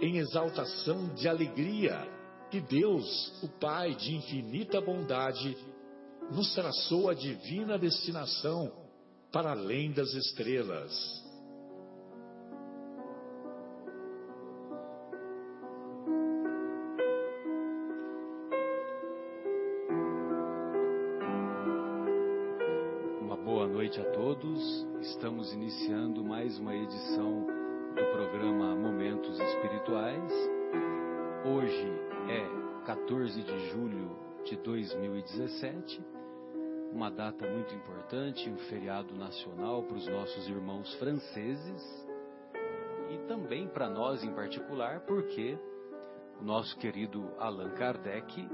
em exaltação de alegria que Deus, o Pai de infinita bondade, nos traçou a divina destinação para além das estrelas. 2017, uma data muito importante, um feriado nacional para os nossos irmãos franceses e também para nós em particular, porque o nosso querido Allan Kardec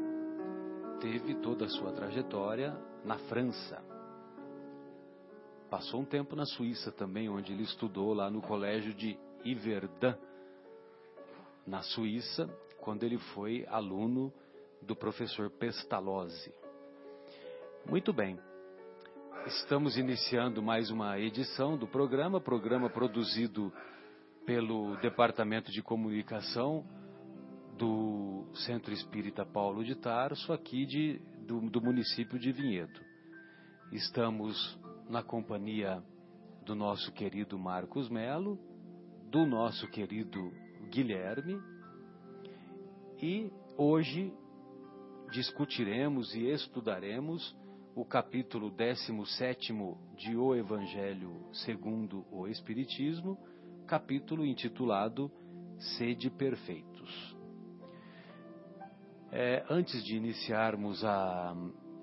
teve toda a sua trajetória na França. Passou um tempo na Suíça também, onde ele estudou lá no colégio de Iverdun, na Suíça, quando ele foi aluno do professor Pestalozzi. Muito bem. Estamos iniciando mais uma edição do programa, programa produzido pelo Departamento de Comunicação do Centro Espírita Paulo de Tarso, aqui de, do, do município de Vinhedo. Estamos na companhia do nosso querido Marcos Melo, do nosso querido Guilherme e hoje discutiremos e estudaremos o capítulo 17 de O Evangelho segundo o Espiritismo, capítulo intitulado Sede Perfeitos. É, antes de iniciarmos a,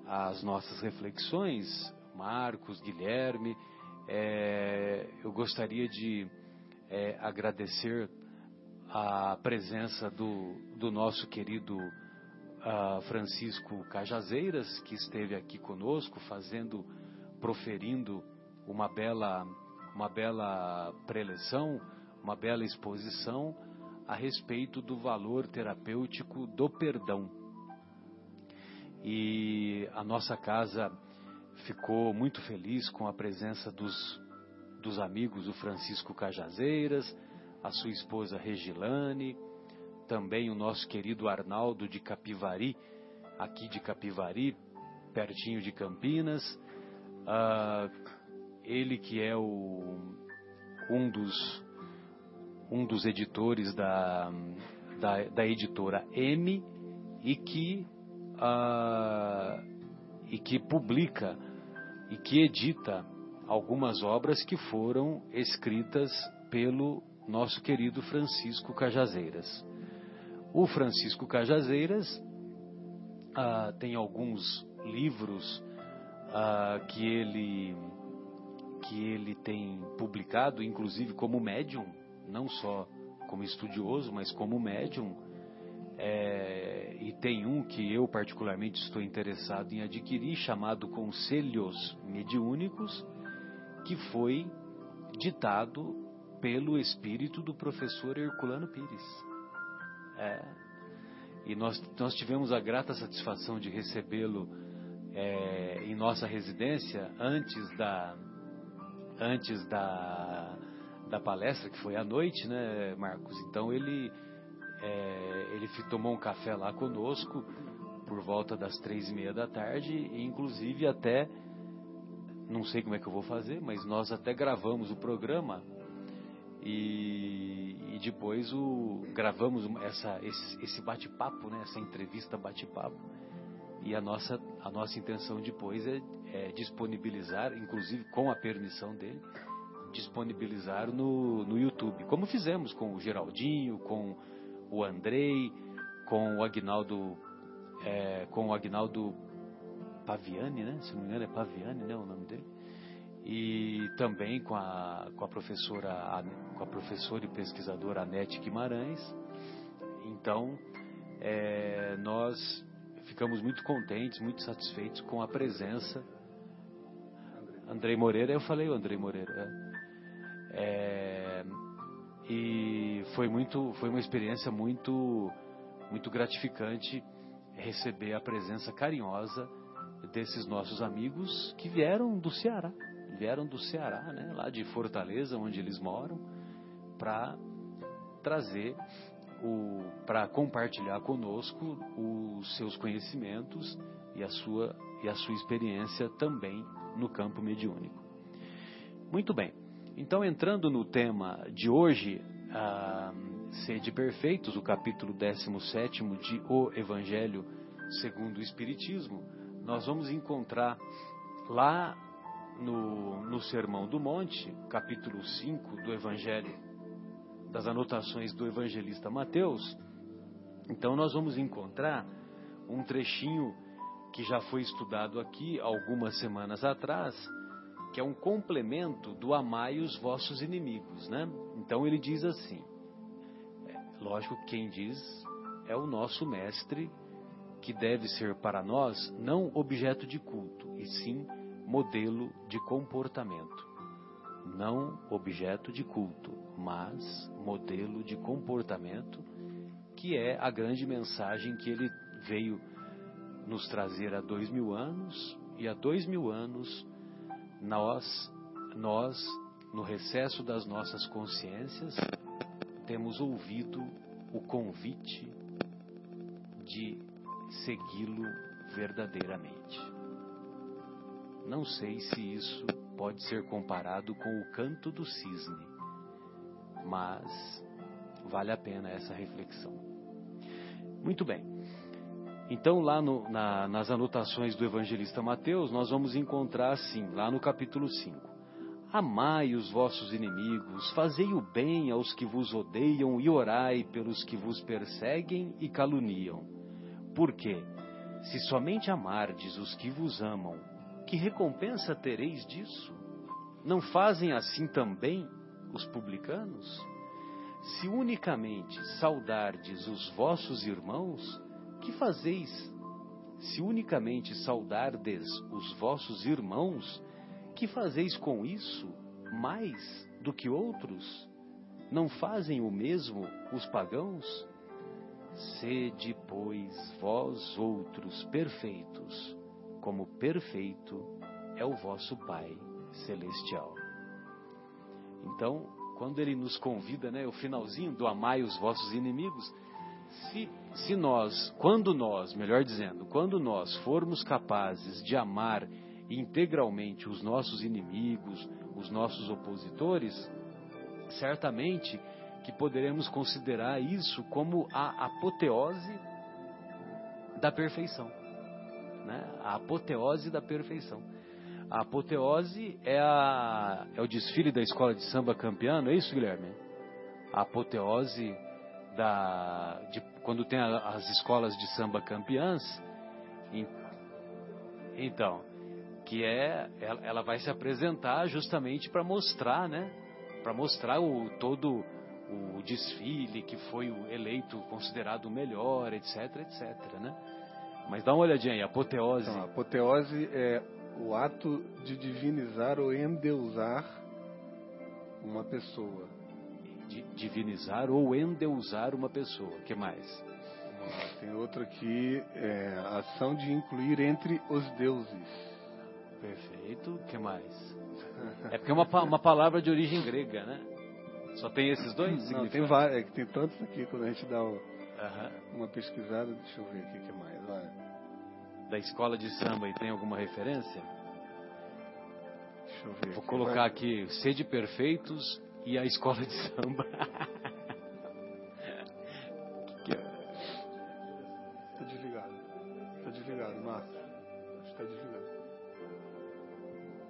as nossas reflexões, Marcos, Guilherme, é, eu gostaria de é, agradecer a presença do, do nosso querido uh, Francisco Cajazeiras, que esteve aqui conosco, fazendo, proferindo uma bela, uma bela preleção, uma bela exposição a respeito do valor terapêutico do perdão. E a nossa casa ficou muito feliz com a presença dos dos amigos o Francisco Cajazeiras, a sua esposa Regilane, também o nosso querido Arnaldo de Capivari, aqui de Capivari, pertinho de Campinas, uh, ele que é o, um dos um dos editores da, da, da editora M e que uh, e que publica e que edita algumas obras que foram escritas pelo nosso querido Francisco Cajazeiras. O Francisco Cajazeiras ah, tem alguns livros ah, que ele que ele tem publicado, inclusive como médium, não só como estudioso, mas como médium. É, e tem um que eu particularmente estou interessado em adquirir, chamado Conselhos Mediúnicos, que foi ditado pelo espírito do professor Herculano Pires. É. E nós, nós tivemos a grata satisfação de recebê-lo é, em nossa residência antes da antes da, da palestra que foi à noite, né, Marcos? Então ele é, ele tomou um café lá conosco por volta das três e meia da tarde e inclusive até não sei como é que eu vou fazer, mas nós até gravamos o programa E, e depois o, gravamos essa, esse, esse bate-papo, né? essa entrevista bate-papo. E a nossa, a nossa intenção depois é, é, disponibilizar, inclusive com a permissão dele, disponibilizar no, no YouTube. Como fizemos com o Geraldinho, com o Andrei, com o Agnaldo, é, com o Agnaldo Paviani, né? Se não me engano é Paviani, né? O nome dele. E também com a, com a professora, com a professora e pesquisadora Anete Guimarães. Então, é, nós ficamos muito contentes, muito satisfeitos com a presença. Andrei Moreira, eu falei o Andrei Moreira. É, é, e foi muito, foi uma experiência muito, muito gratificante receber a presença carinhosa desses nossos amigos que vieram do Ceará, vieram do Ceará, né, lá de Fortaleza, onde eles moram, para trazer para compartilhar conosco os seus conhecimentos e a sua e a sua experiência também no campo mediúnico. Muito bem. Então entrando no tema de hoje, ah, Sede Perfeitos, o capítulo 17 de O Evangelho segundo o Espiritismo, nós vamos encontrar lá no, no Sermão do Monte, capítulo 5 do Evangelho, das anotações do evangelista Mateus, então nós vamos encontrar um trechinho que já foi estudado aqui algumas semanas atrás, que é um complemento do amai os vossos inimigos, né? Então ele diz assim, é, lógico que quem diz é o nosso mestre que deve ser para nós não objeto de culto, e sim modelo de comportamento. Não objeto de culto, mas modelo de comportamento, que é a grande mensagem que ele veio nos trazer há dois mil anos, e há dois mil anos nós, nós, no recesso das nossas consciências, temos ouvido o convite de segui-lo verdadeiramente. Não sei se isso pode ser comparado com o canto do cisne, mas vale a pena essa reflexão. Muito bem. Então, lá no, na, nas anotações do evangelista Mateus, nós vamos encontrar assim, lá no capítulo 5. Amai os vossos inimigos, fazei o bem aos que vos odeiam e orai pelos que vos perseguem e caluniam. Porque, se somente amardes os que vos amam, que recompensa tereis disso? Não fazem assim também os publicanos? Se unicamente saudardes os vossos irmãos, que fazeis? Se unicamente saudardes os vossos irmãos, que fazeis com isso mais do que outros? Não fazem o mesmo os pagãos? Sede, pois, vós outros perfeitos, como perfeito é o vosso Pai celestial. Então, quando ele nos convida, né, o finalzinho do amai os vossos inimigos, se, se nós, quando nós, melhor dizendo, quando nós formos capazes de amar integralmente os nossos inimigos, os nossos opositores, certamente que poderemos considerar isso como a apoteose da perfeição. Né? A apoteose da perfeição. A apoteose é, a, é o desfile da escola de samba campeã, não é isso, Guilherme? A apoteose da, de, quando tem a, as escolas de samba campeãs. então, que é, ela, ela vai se apresentar justamente para mostrar, né? Para mostrar o todo o desfile que foi eleito considerado o melhor, etc, etc, né? Mas dá uma olhadinha aí, apoteose. Então, apoteose é o ato de divinizar ou endeusar uma pessoa. De divinizar ou endeusar uma pessoa. O que mais? Tem outro aqui, é, a ação de incluir entre os deuses. Perfeito. O que mais? É porque é uma, uma palavra de origem grega, né? Só tem esses dois? Não, tem vários. É que tem tantos aqui quando a gente dá o, uma pesquisada. Deixa eu ver aqui o que mais. Da escola de samba e tem alguma referência? Deixa eu ver. Vou colocar vai. aqui: sede perfeitos, e a escola de samba. Tá desligado. Tá desligado, Márcio. Acho que tá desligado.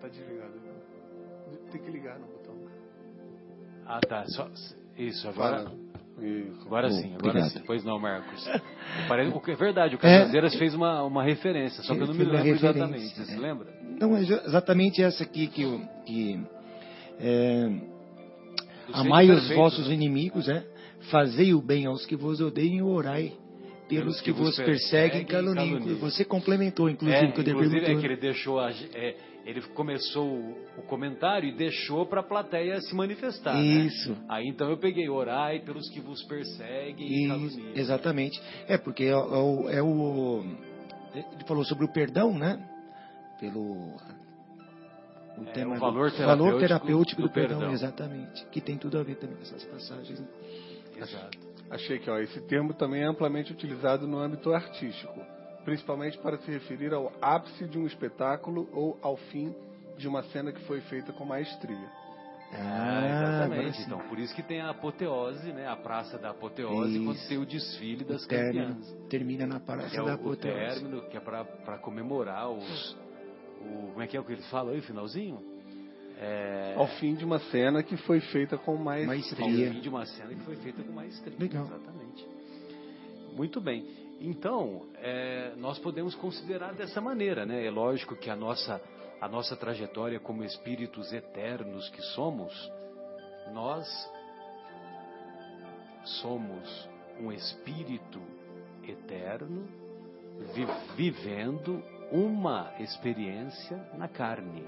Tá desligado. Tem que ligar no botão. Ah, tá. Só, isso, agora. Fala. Isso. Agora Bom, sim, agora obrigado. sim. Pois não, Marcos. Parece, que é verdade, o Cajazeiras fez uma, uma referência, só que eu não me lembro exatamente. Você se né? lembra? Então, é exatamente essa aqui que, eu- que é, amai os perfeito, vossos né? inimigos, é? Fazei o bem aos que vos odeiam e orai pelos que, vos perseguem e caluniam. Você complementou, inclusive, É, quando ele inclusive é que ele deixou, a- é, ele começou o, comentário e deixou para a plateia se manifestar. né? Isso. Aí então eu peguei, orai pelos que vos perseguem e Isso, exatamente. É, porque é, o- é o. Ele falou sobre o perdão, né? Pelo. O É, o do- valor valor terapêutico terapêutico do, do perdão, perdão. exatamente. Que tem tudo a ver também com essas passagens. né? Exato. Achei que ó, esse termo também é amplamente utilizado no âmbito artístico, principalmente para se referir ao ápice de um espetáculo ou ao fim de uma cena que foi feita com maestria. Ah, agora exatamente. Então, por isso que tem a apoteose, né? A praça da apoteose, Isso. quando tem o desfile das O término campeãs. termina na praça é da o, o apoteose. término, que é para comemorar os. O, como é que é o que eles falam aí, finalzinho? É, Ao fim de uma cena que foi feita com ao Maestria. fim de uma cena que foi feita com maestria. Legal. Exatamente. Muito bem. Então, é, nós podemos considerar dessa maneira, né? É lógico que a nossa, a nossa trajetória como espíritos eternos que somos, nós somos um espírito eterno vi- vivendo uma experiência na carne,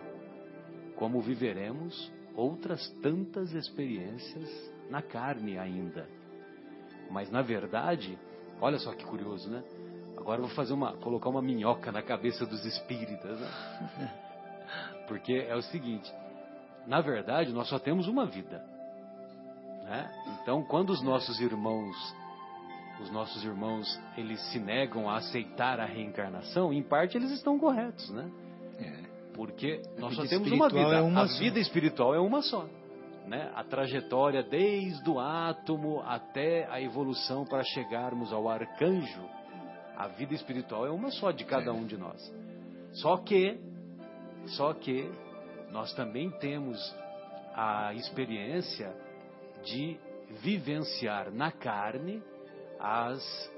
como viveremos outras tantas experiências na carne ainda. Mas na verdade, olha só que curioso, né? Agora eu vou fazer uma, colocar uma minhoca na cabeça dos espíritas, né? Porque é o seguinte, na verdade nós só temos uma vida, né? Então quando os nossos irmãos, os nossos irmãos, eles se negam a aceitar a reencarnação, em parte eles estão corretos, né? Porque nós só temos uma vida. é uma a vida espiritual é uma só. Né? A trajetória desde o átomo até a evolução para chegarmos ao arcanjo, a vida espiritual é uma só de cada um de nós. Só que, só que nós também temos a experiência de vivenciar na carne as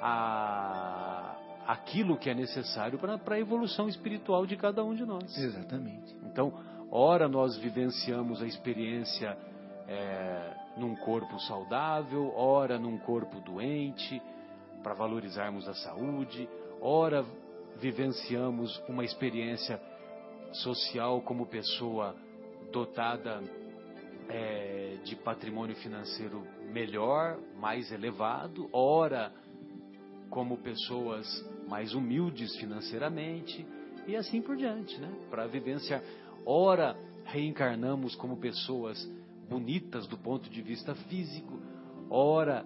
a, aquilo que é necessário para para a evolução espiritual de cada um de nós. Exatamente. Então, ora nós vivenciamos a experiência é, num corpo saudável, ora num corpo doente, para valorizarmos a saúde, ora vivenciamos uma experiência social como pessoa dotada é, de patrimônio financeiro melhor, mais elevado, ora como pessoas mais humildes financeiramente e assim por diante, né? Para vivenciar. Ora, reencarnamos como pessoas bonitas do ponto de vista físico, ora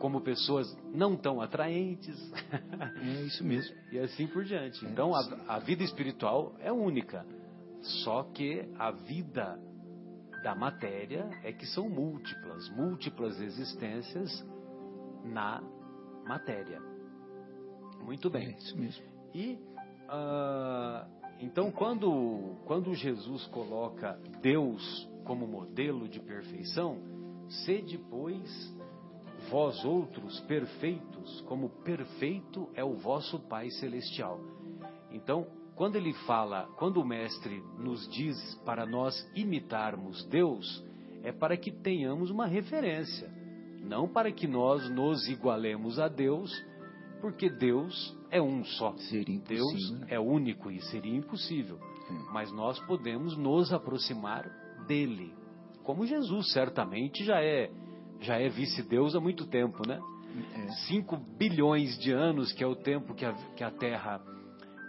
como pessoas não tão atraentes É isso mesmo. e assim por diante. Então a, a vida espiritual é única, só que a vida da matéria é que são múltiplas, múltiplas existências na matéria. Muito É bem. isso mesmo. E ah, então quando quando Jesus coloca Deus como modelo de perfeição, sede pois vós outros perfeitos, como perfeito é o vosso Pai celestial. Então, quando ele fala, quando o mestre nos diz para nós imitarmos Deus, é para que tenhamos uma referência, não para que nós nos igualemos a Deus, porque Deus é um só. Seria Deus né? é único e seria impossível. Sim. Mas nós podemos nos aproximar dele. Como Jesus certamente já é já é vice-deus há muito tempo, né? É. 5 bilhões de anos, que é o tempo que a, que a Terra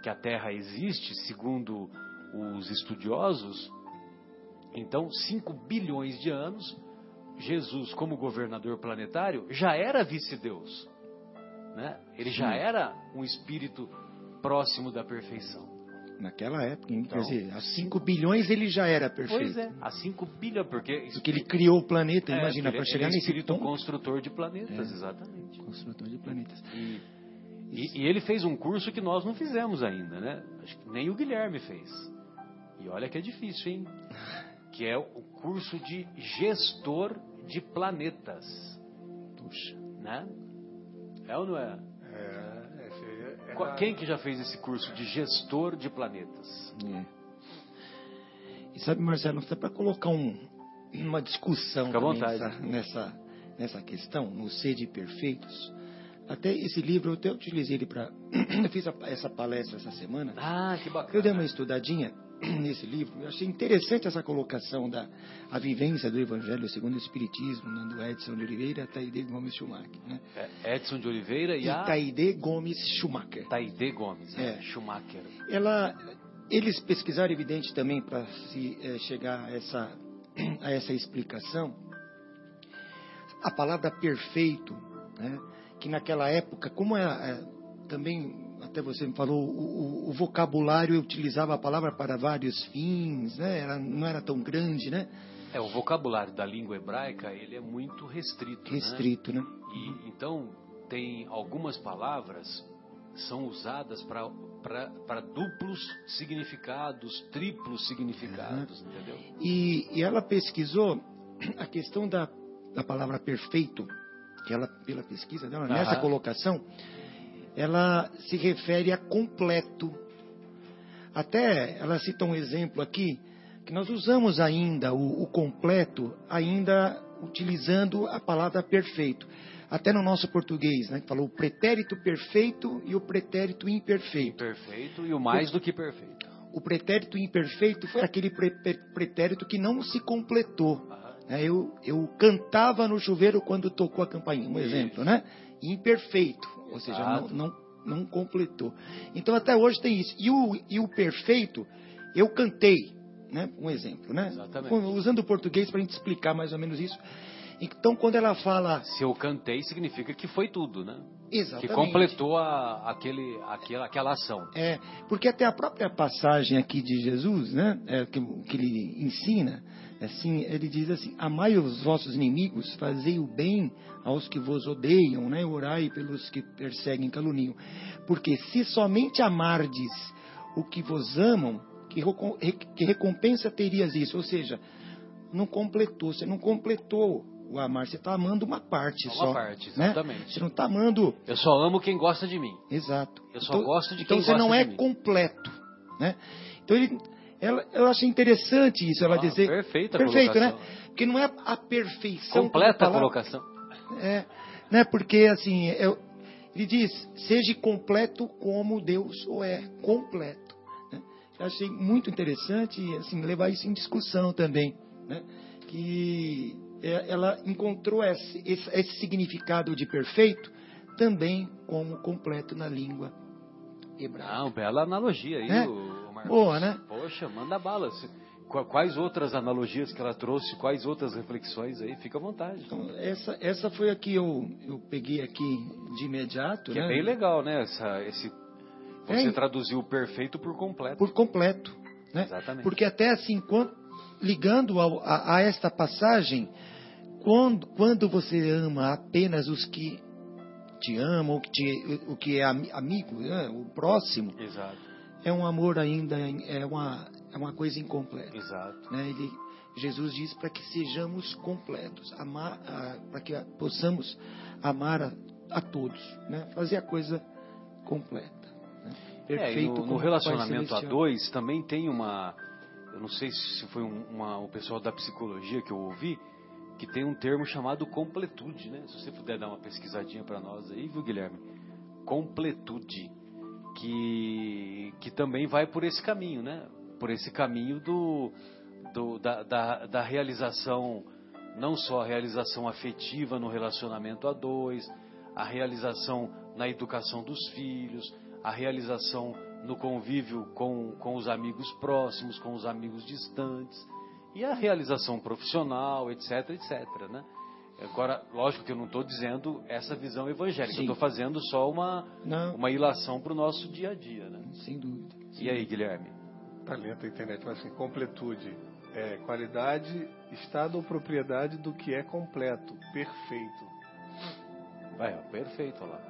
que a Terra existe, segundo os estudiosos. Então, 5 bilhões de anos, Jesus, como governador planetário, já era vice-deus. Né? Ele já Sim. era um espírito próximo da perfeição. Naquela época, Então, quer dizer, há 5 bilhões ele já era Pois perfeito. é, há 5 bilhões, porque... Porque ele criou o planeta, É, imagina, para chegar ele é nesse espírito ponto. construtor de planetas, É. exatamente. Construtor de planetas. E, e- e ele fez um curso que nós não fizemos ainda, né? Acho que nem o Guilherme fez. E olha que é difícil, hein? Que é o curso de gestor de planetas, Puxa. né? É ou não é? É, é da- Quem que já fez esse curso de gestor de planetas? É. E sabe, Marcelo, até para colocar um, uma discussão Fica à também vontade. nessa, nessa, nessa questão, no Sede Perfeitos, até esse livro eu até utilizei ele para. eu fiz a- essa palestra essa semana. Ah, que bacana. Eu dei uma estudadinha nesse livro. Eu achei interessante essa colocação da a vivência do Evangelho segundo o Espiritismo, né, do Edson de Oliveira e Taide Gomes Schumacher. Né? É Edson de Oliveira e, E a Taide Gomes Schumacher. Taide Gomes, né? É. Schumacher. Ela, eles pesquisaram, evidente, também para se eh, chegar a essa, a essa explicação, a palavra perfeito, né, que naquela época, como é, é, também, até você me falou, o, o- vocabulário utilizava a palavra para vários fins, né, era, não era tão grande, né, É, o vocabulário da língua hebraica, ele é muito restrito, né? restrito, né? E, então, tem algumas palavras são usadas para duplos significados, triplos significados, entendeu? E, e ela pesquisou a questão da, da palavra perfeito, que ela, pela pesquisa dela, Aham. nessa colocação, ela se refere a completo. Até ela cita um exemplo aqui, que nós usamos ainda o, o completo, ainda utilizando a palavra perfeito. Até no nosso português, né? que Falou o pretérito perfeito e o pretérito imperfeito. Perfeito e o mais do que perfeito. O pretérito imperfeito foi aquele pre- pre- pretérito que não se completou. Aham. Né? Eu, eu cantava no chuveiro quando tocou a campainha, um exemplo, né? Imperfeito, ou seja, não, não, não completou. Então até hoje tem isso. E o, e o perfeito, eu cantei, né? Um exemplo, né? Exatamente. Usando o português para a gente explicar mais ou menos isso. Então quando ela fala Se eu cantei, significa que foi tudo, né? exatamente, Que completou a, aquele, aquela, aquela ação. É, porque até a própria passagem aqui de Jesus, né, é, que, que ele ensina, assim, ele diz assim: Amai os vossos inimigos, fazei o bem aos que vos odeiam, né, orai pelos que perseguem e caluniam. Porque se somente amardes o que vos amam, que, que recompensa terias isso? Ou seja, não completou, você não completou o amar, você está amando uma parte Uma só. parte, né? exatamente. Você não está amando Eu só amo quem gosta de mim. Exato. Eu só gosto de Então quem você gosta não é de mim. completo, né? Então ele, ela, eu achei interessante isso, ela Ah, dizer perfeita perfeito, né? colocação. Porque não é a perfeição Completa a colocação. é, né? Porque assim, é- ele diz: seja completo como Deus o é, completo. né? Eu achei muito interessante assim levar isso em discussão também, né? Que é, ela encontrou esse, esse, esse significado de perfeito também como completo na língua hebraica. Não, bela analogia aí, É? o Marcos. Boa, né? Poxa, manda bala. Quais outras analogias que ela trouxe, quais outras reflexões aí, fica à vontade. Então, essa, essa foi a que eu, eu peguei aqui de imediato, Que né? é bem legal, né? Essa, esse, você É. traduziu o perfeito por completo. Por completo, né? Exatamente. Porque até assim, quando, ligando ao- a, a esta passagem, quando, quando você ama apenas os que te amam, o que, te, o que é ami- amigo, né? o próximo, Exato, é um amor ainda, é uma, é uma coisa incompleta. exato. né? Ele, Jesus diz para que sejamos completos, amar, para que possamos amar a, a todos, né? fazer a coisa completa. Né? É, e no, no Pai relacionamento a dois também tem uma. Eu não sei se foi um, uma, o pessoal da psicologia que eu ouvi, que tem um termo chamado completude, né? Se você puder dar uma pesquisadinha para nós aí, viu, Guilherme? Completude. Que, que também vai por esse caminho, né? Por esse caminho do, do da, da, da realização, não só a realização afetiva no relacionamento a dois, a realização na educação dos filhos, a realização no convívio com, com os amigos próximos, com os amigos distantes, e a realização profissional, etc, etc, né? Agora, lógico que eu não estou dizendo essa visão evangélica, Sim. eu estou fazendo só uma, Não, uma ilação para o nosso dia a dia, né? sem dúvida. E aí, Guilherme? Tá lento a internet, mas assim, completude. É, qualidade, estado ou propriedade do que é completo, perfeito. Vai, ó, perfeito, olha lá.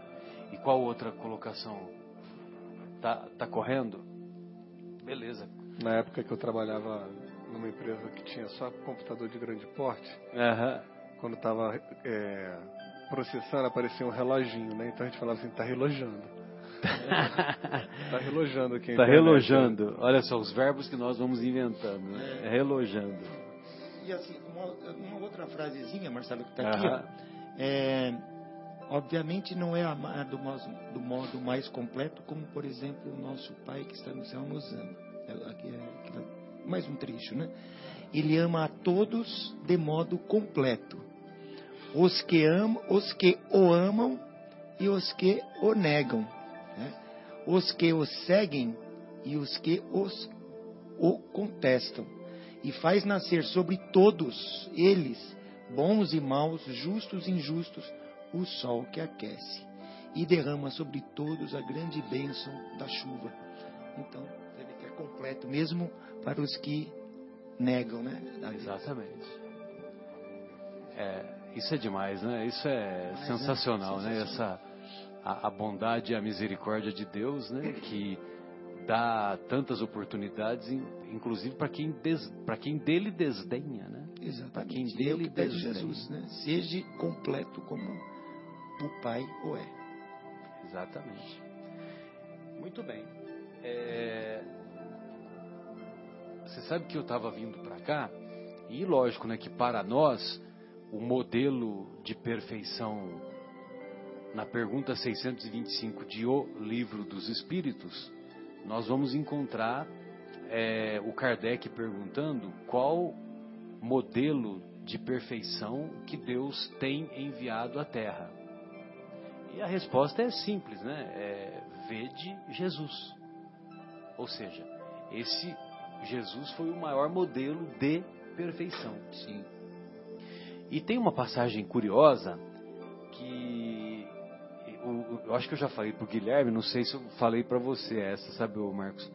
E qual outra colocação? Tá, tá correndo? Beleza. Na época que eu trabalhava numa empresa que tinha só computador de grande porte, Aham. Quando estava processando, aparecia um reloginho, né? Então a gente falava assim, tá relojando. tá relojando aqui. Tá internet. relojando. Olha só, os verbos que nós vamos inventando. Né? É relojando. E assim, uma, uma outra frasezinha, Marcelo, que está aqui, ó, é, obviamente não é amar do, modo- do modo mais completo, como por exemplo o nosso Pai que está no céu nos ama. É, aqui é mais um trecho, né? Ele ama a todos de modo completo. Os que amam, os que o amam e os que o negam, né? Os que o seguem e os que os o contestam e faz nascer sobre todos eles, bons e maus, justos e injustos, o sol que aquece, e derrama sobre todos a grande bênção da chuva. Então, ele que é completo mesmo para os que negam, né? Exatamente. É, isso é demais, né? Isso é Mas, sensacional, é, né? Essa a, a bondade e a misericórdia de Deus, né? Que dá tantas oportunidades, in- inclusive para quem para quem dele desdenha, né? Para Exatamente. quem é o dele que desdenha. Jesus, né? Seja completo como o Pai o é. Exatamente. Muito bem. É, Você sabe que eu estava vindo para cá e lógico, né, que para nós o modelo de perfeição na pergunta 625 de O Livro dos Espíritos, nós vamos encontrar é, o Kardec perguntando qual modelo de perfeição que Deus tem enviado à Terra. E a resposta é simples, né? É, vede Jesus. Ou seja, esse Jesus foi o maior modelo de perfeição. Sim. E tem uma passagem curiosa que eu, eu acho que eu já falei para o Guilherme, não sei se eu falei para você essa, sabe, Marcos?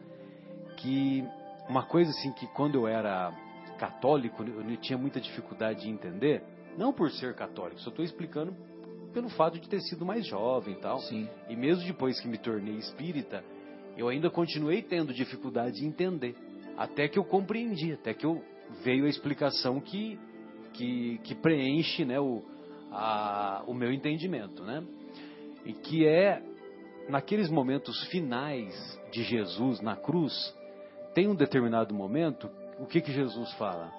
Que uma coisa assim que quando eu era católico eu tinha muita dificuldade de entender, não por ser católico, só estou explicando pelo fato de ter sido mais jovem e tal. Sim. E mesmo depois que me tornei espírita, eu ainda continuei tendo dificuldade de entender. Até que eu compreendi, até que eu veio a explicação que, que, que preenche né, o, a, o meu entendimento. Né? E que é, naqueles momentos finais de Jesus na cruz, tem um determinado momento, o que, que Jesus fala?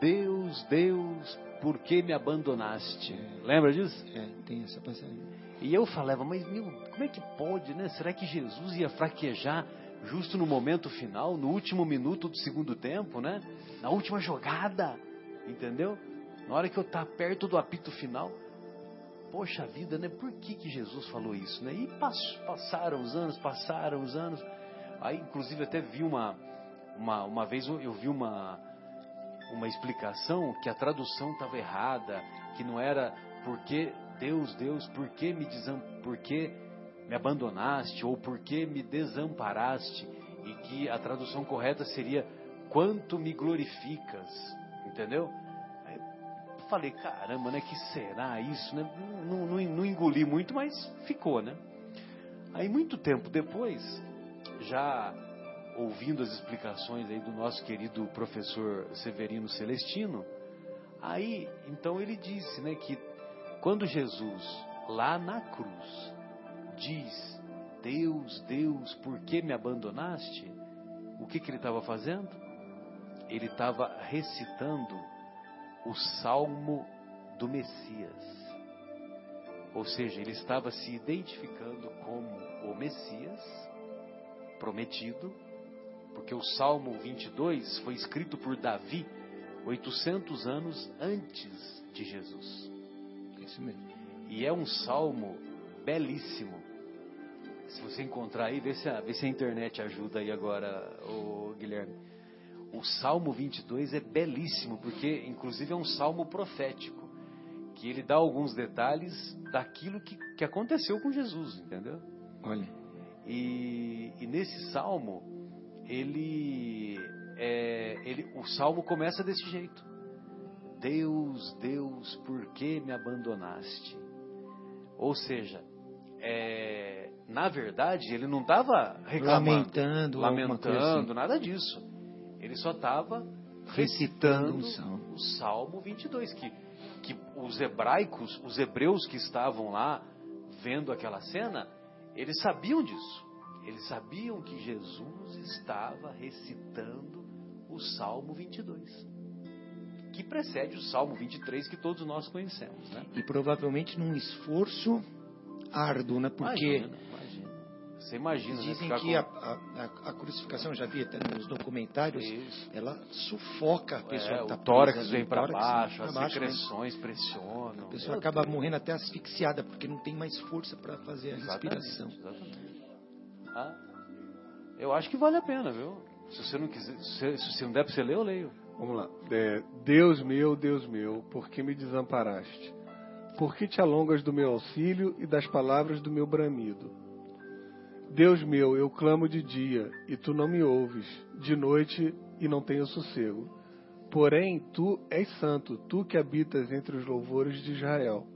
Deus, Deus, por que me abandonaste? Lembra disso? É, tem essa passagem. E eu falava, mas meu, como é que pode, né? Será que Jesus ia fraquejar justo no momento final, no último minuto do segundo tempo, né? Na última jogada, entendeu? Na hora que eu tá perto do apito final. Poxa vida, né? Por que que Jesus falou isso, né? E pass- passaram os anos, passaram os anos. Aí, inclusive, até vi uma, uma, uma vez eu eu vi uma, uma explicação que a tradução estava errada, que não era porque Deus, Deus, por que me desam, por que me abandonaste ou por que me desamparaste? E que a tradução correta seria quanto me glorificas, entendeu? Aí falei, caramba, né? Que será isso, né? Não, não, não engoli muito, mas ficou, né? Aí muito tempo depois, já ouvindo as explicações aí do nosso querido professor Severino Celestino, aí então ele disse, né, que quando Jesus lá na cruz diz Deus, Deus, por que me abandonaste? O que que ele estava fazendo? Ele estava recitando o Salmo do Messias. Ou seja, ele estava se identificando como o Messias prometido, porque o Salmo 22 foi escrito por Davi 800 anos antes de Jesus. Isso mesmo. E é um salmo belíssimo. Se você encontrar aí, vê se a, vê se a internet ajuda aí agora, o Guilherme. O Salmo 22 é belíssimo, porque inclusive é um salmo profético, que ele dá alguns detalhes daquilo que, que aconteceu com Jesus, entendeu? Olha. E, e nesse salmo, ele, é, ele, o salmo começa desse jeito: Deus, Deus, por que me abandonaste? Ou seja, é, na verdade, ele não estava reclamando, Lamentando, lamentando, assim. nada disso. Ele só estava Recitando recitando um salmo. o Salmo 22, que, que os hebraicos, os hebreus que estavam lá vendo aquela cena, eles sabiam disso. Eles sabiam que Jesus estava recitando o Salmo 22, que precede o Salmo 23 que todos nós conhecemos, né? E provavelmente num esforço árduo, né? Porque Imagina, imagina. Você imagina, né, dizem ficar que com- a, a- a crucificação, já vi até nos documentários, Isso. ela sufoca a pessoa É, que está o tórax presa, vem para baixo, vem as baixo, né? secreções pressionam. A pessoa acaba Deus. morrendo até asfixiada, porque não tem mais força para fazer a Exatamente, respiração. exatamente. Ah, eu acho que vale a pena, viu? Se você não quiser, se, se você não der para você ler, eu leio. Vamos lá. É, Deus meu, Deus meu, por que me desamparaste? Por que te alongas do meu auxílio e das palavras do meu bramido? Deus meu, eu clamo de dia e tu não me ouves, de noite e não tenho sossego. Porém, tu és santo, tu que habitas entre os louvores de Israel.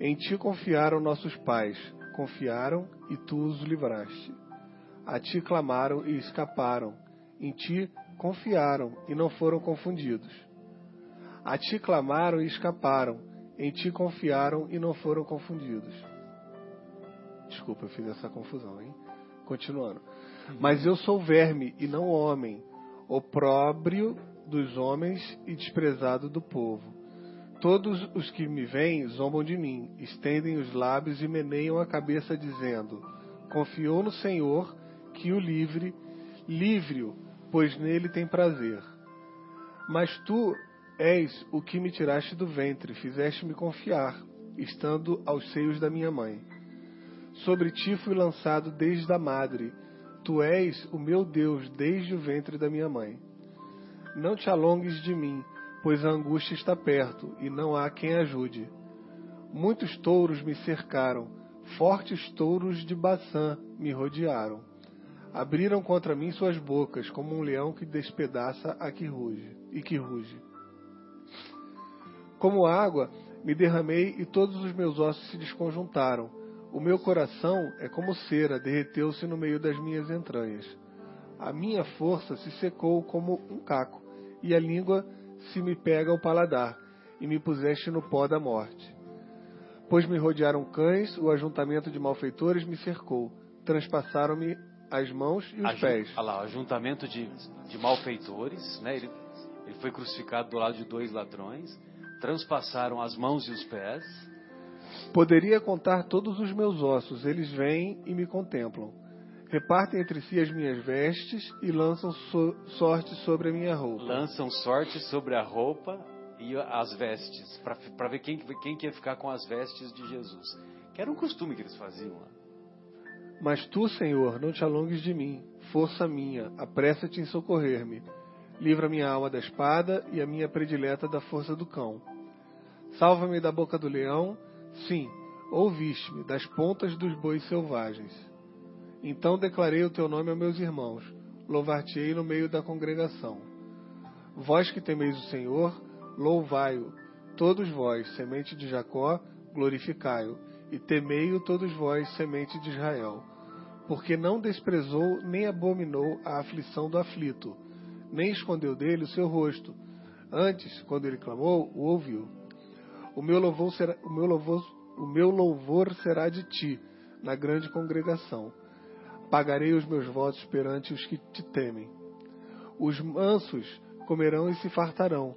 Em ti confiaram nossos pais, confiaram e tu os livraste. A ti clamaram e escaparam, em ti confiaram e não foram confundidos. A ti clamaram e escaparam, em ti confiaram e não foram confundidos. Desculpa, eu fiz essa confusão, hein? Continuando. Mas eu sou verme e não homem, opróbrio dos homens e desprezado do povo. Todos os que me veem zombam de mim, estendem os lábios e meneiam a cabeça, dizendo: Confiou no Senhor, que o livre, livre-o, pois nele tem prazer. Mas tu és o que me tiraste do ventre, fizeste-me confiar, estando aos seios da minha mãe. Sobre ti fui lançado desde a madre, tu és o meu Deus desde o ventre da minha mãe. Não te alongues de mim, pois a angústia está perto, e não há quem ajude. Muitos touros me cercaram, fortes touros de Baçã me rodearam. Abriram contra mim suas bocas, como um leão que despedaça a que ruge, e que ruge. Como água, me derramei e todos os meus ossos se desconjuntaram. O meu coração é como cera, derreteu-se no meio das minhas entranhas. A minha força se secou como um caco, e a língua se me pega ao paladar, e me puseste no pó da morte. Pois me rodearam cães, o ajuntamento de malfeitores me cercou, transpassaram-me as mãos e os Aju- pés. Olha lá, ajuntamento de, de malfeitores, né? Ele, ele foi crucificado do lado de dois ladrões, transpassaram as mãos e os pés. Poderia contar todos os meus ossos, eles vêm e me contemplam. Repartem entre si as minhas vestes e lançam so- sorte sobre a minha roupa. lançam sorte sobre a roupa e as vestes, para ver quem, quem quer ficar com as vestes de Jesus. Que era um costume que eles faziam lá. Mas tu, Senhor, não te alongues de mim, força minha, apressa-te em socorrer-me. Livra minha alma da espada e a minha predileta da força do cão. Salva-me da boca do leão, sim, ouviste-me, das pontas dos bois selvagens. Então declarei o teu nome a meus irmãos, louvar-te-ei no meio da congregação. Vós que temeis o Senhor, louvai-o. Todos vós, semente de Jacó, glorificai-o. E temei-o todos vós, semente de Israel. Porque não desprezou nem abominou a aflição do aflito, nem escondeu dele o seu rosto. Antes, quando ele clamou, o ouviu. O meu louvor será, o meu louvor, o meu louvor será de ti, na grande congregação. Pagarei os meus votos perante os que te temem. Os mansos comerão e se fartarão.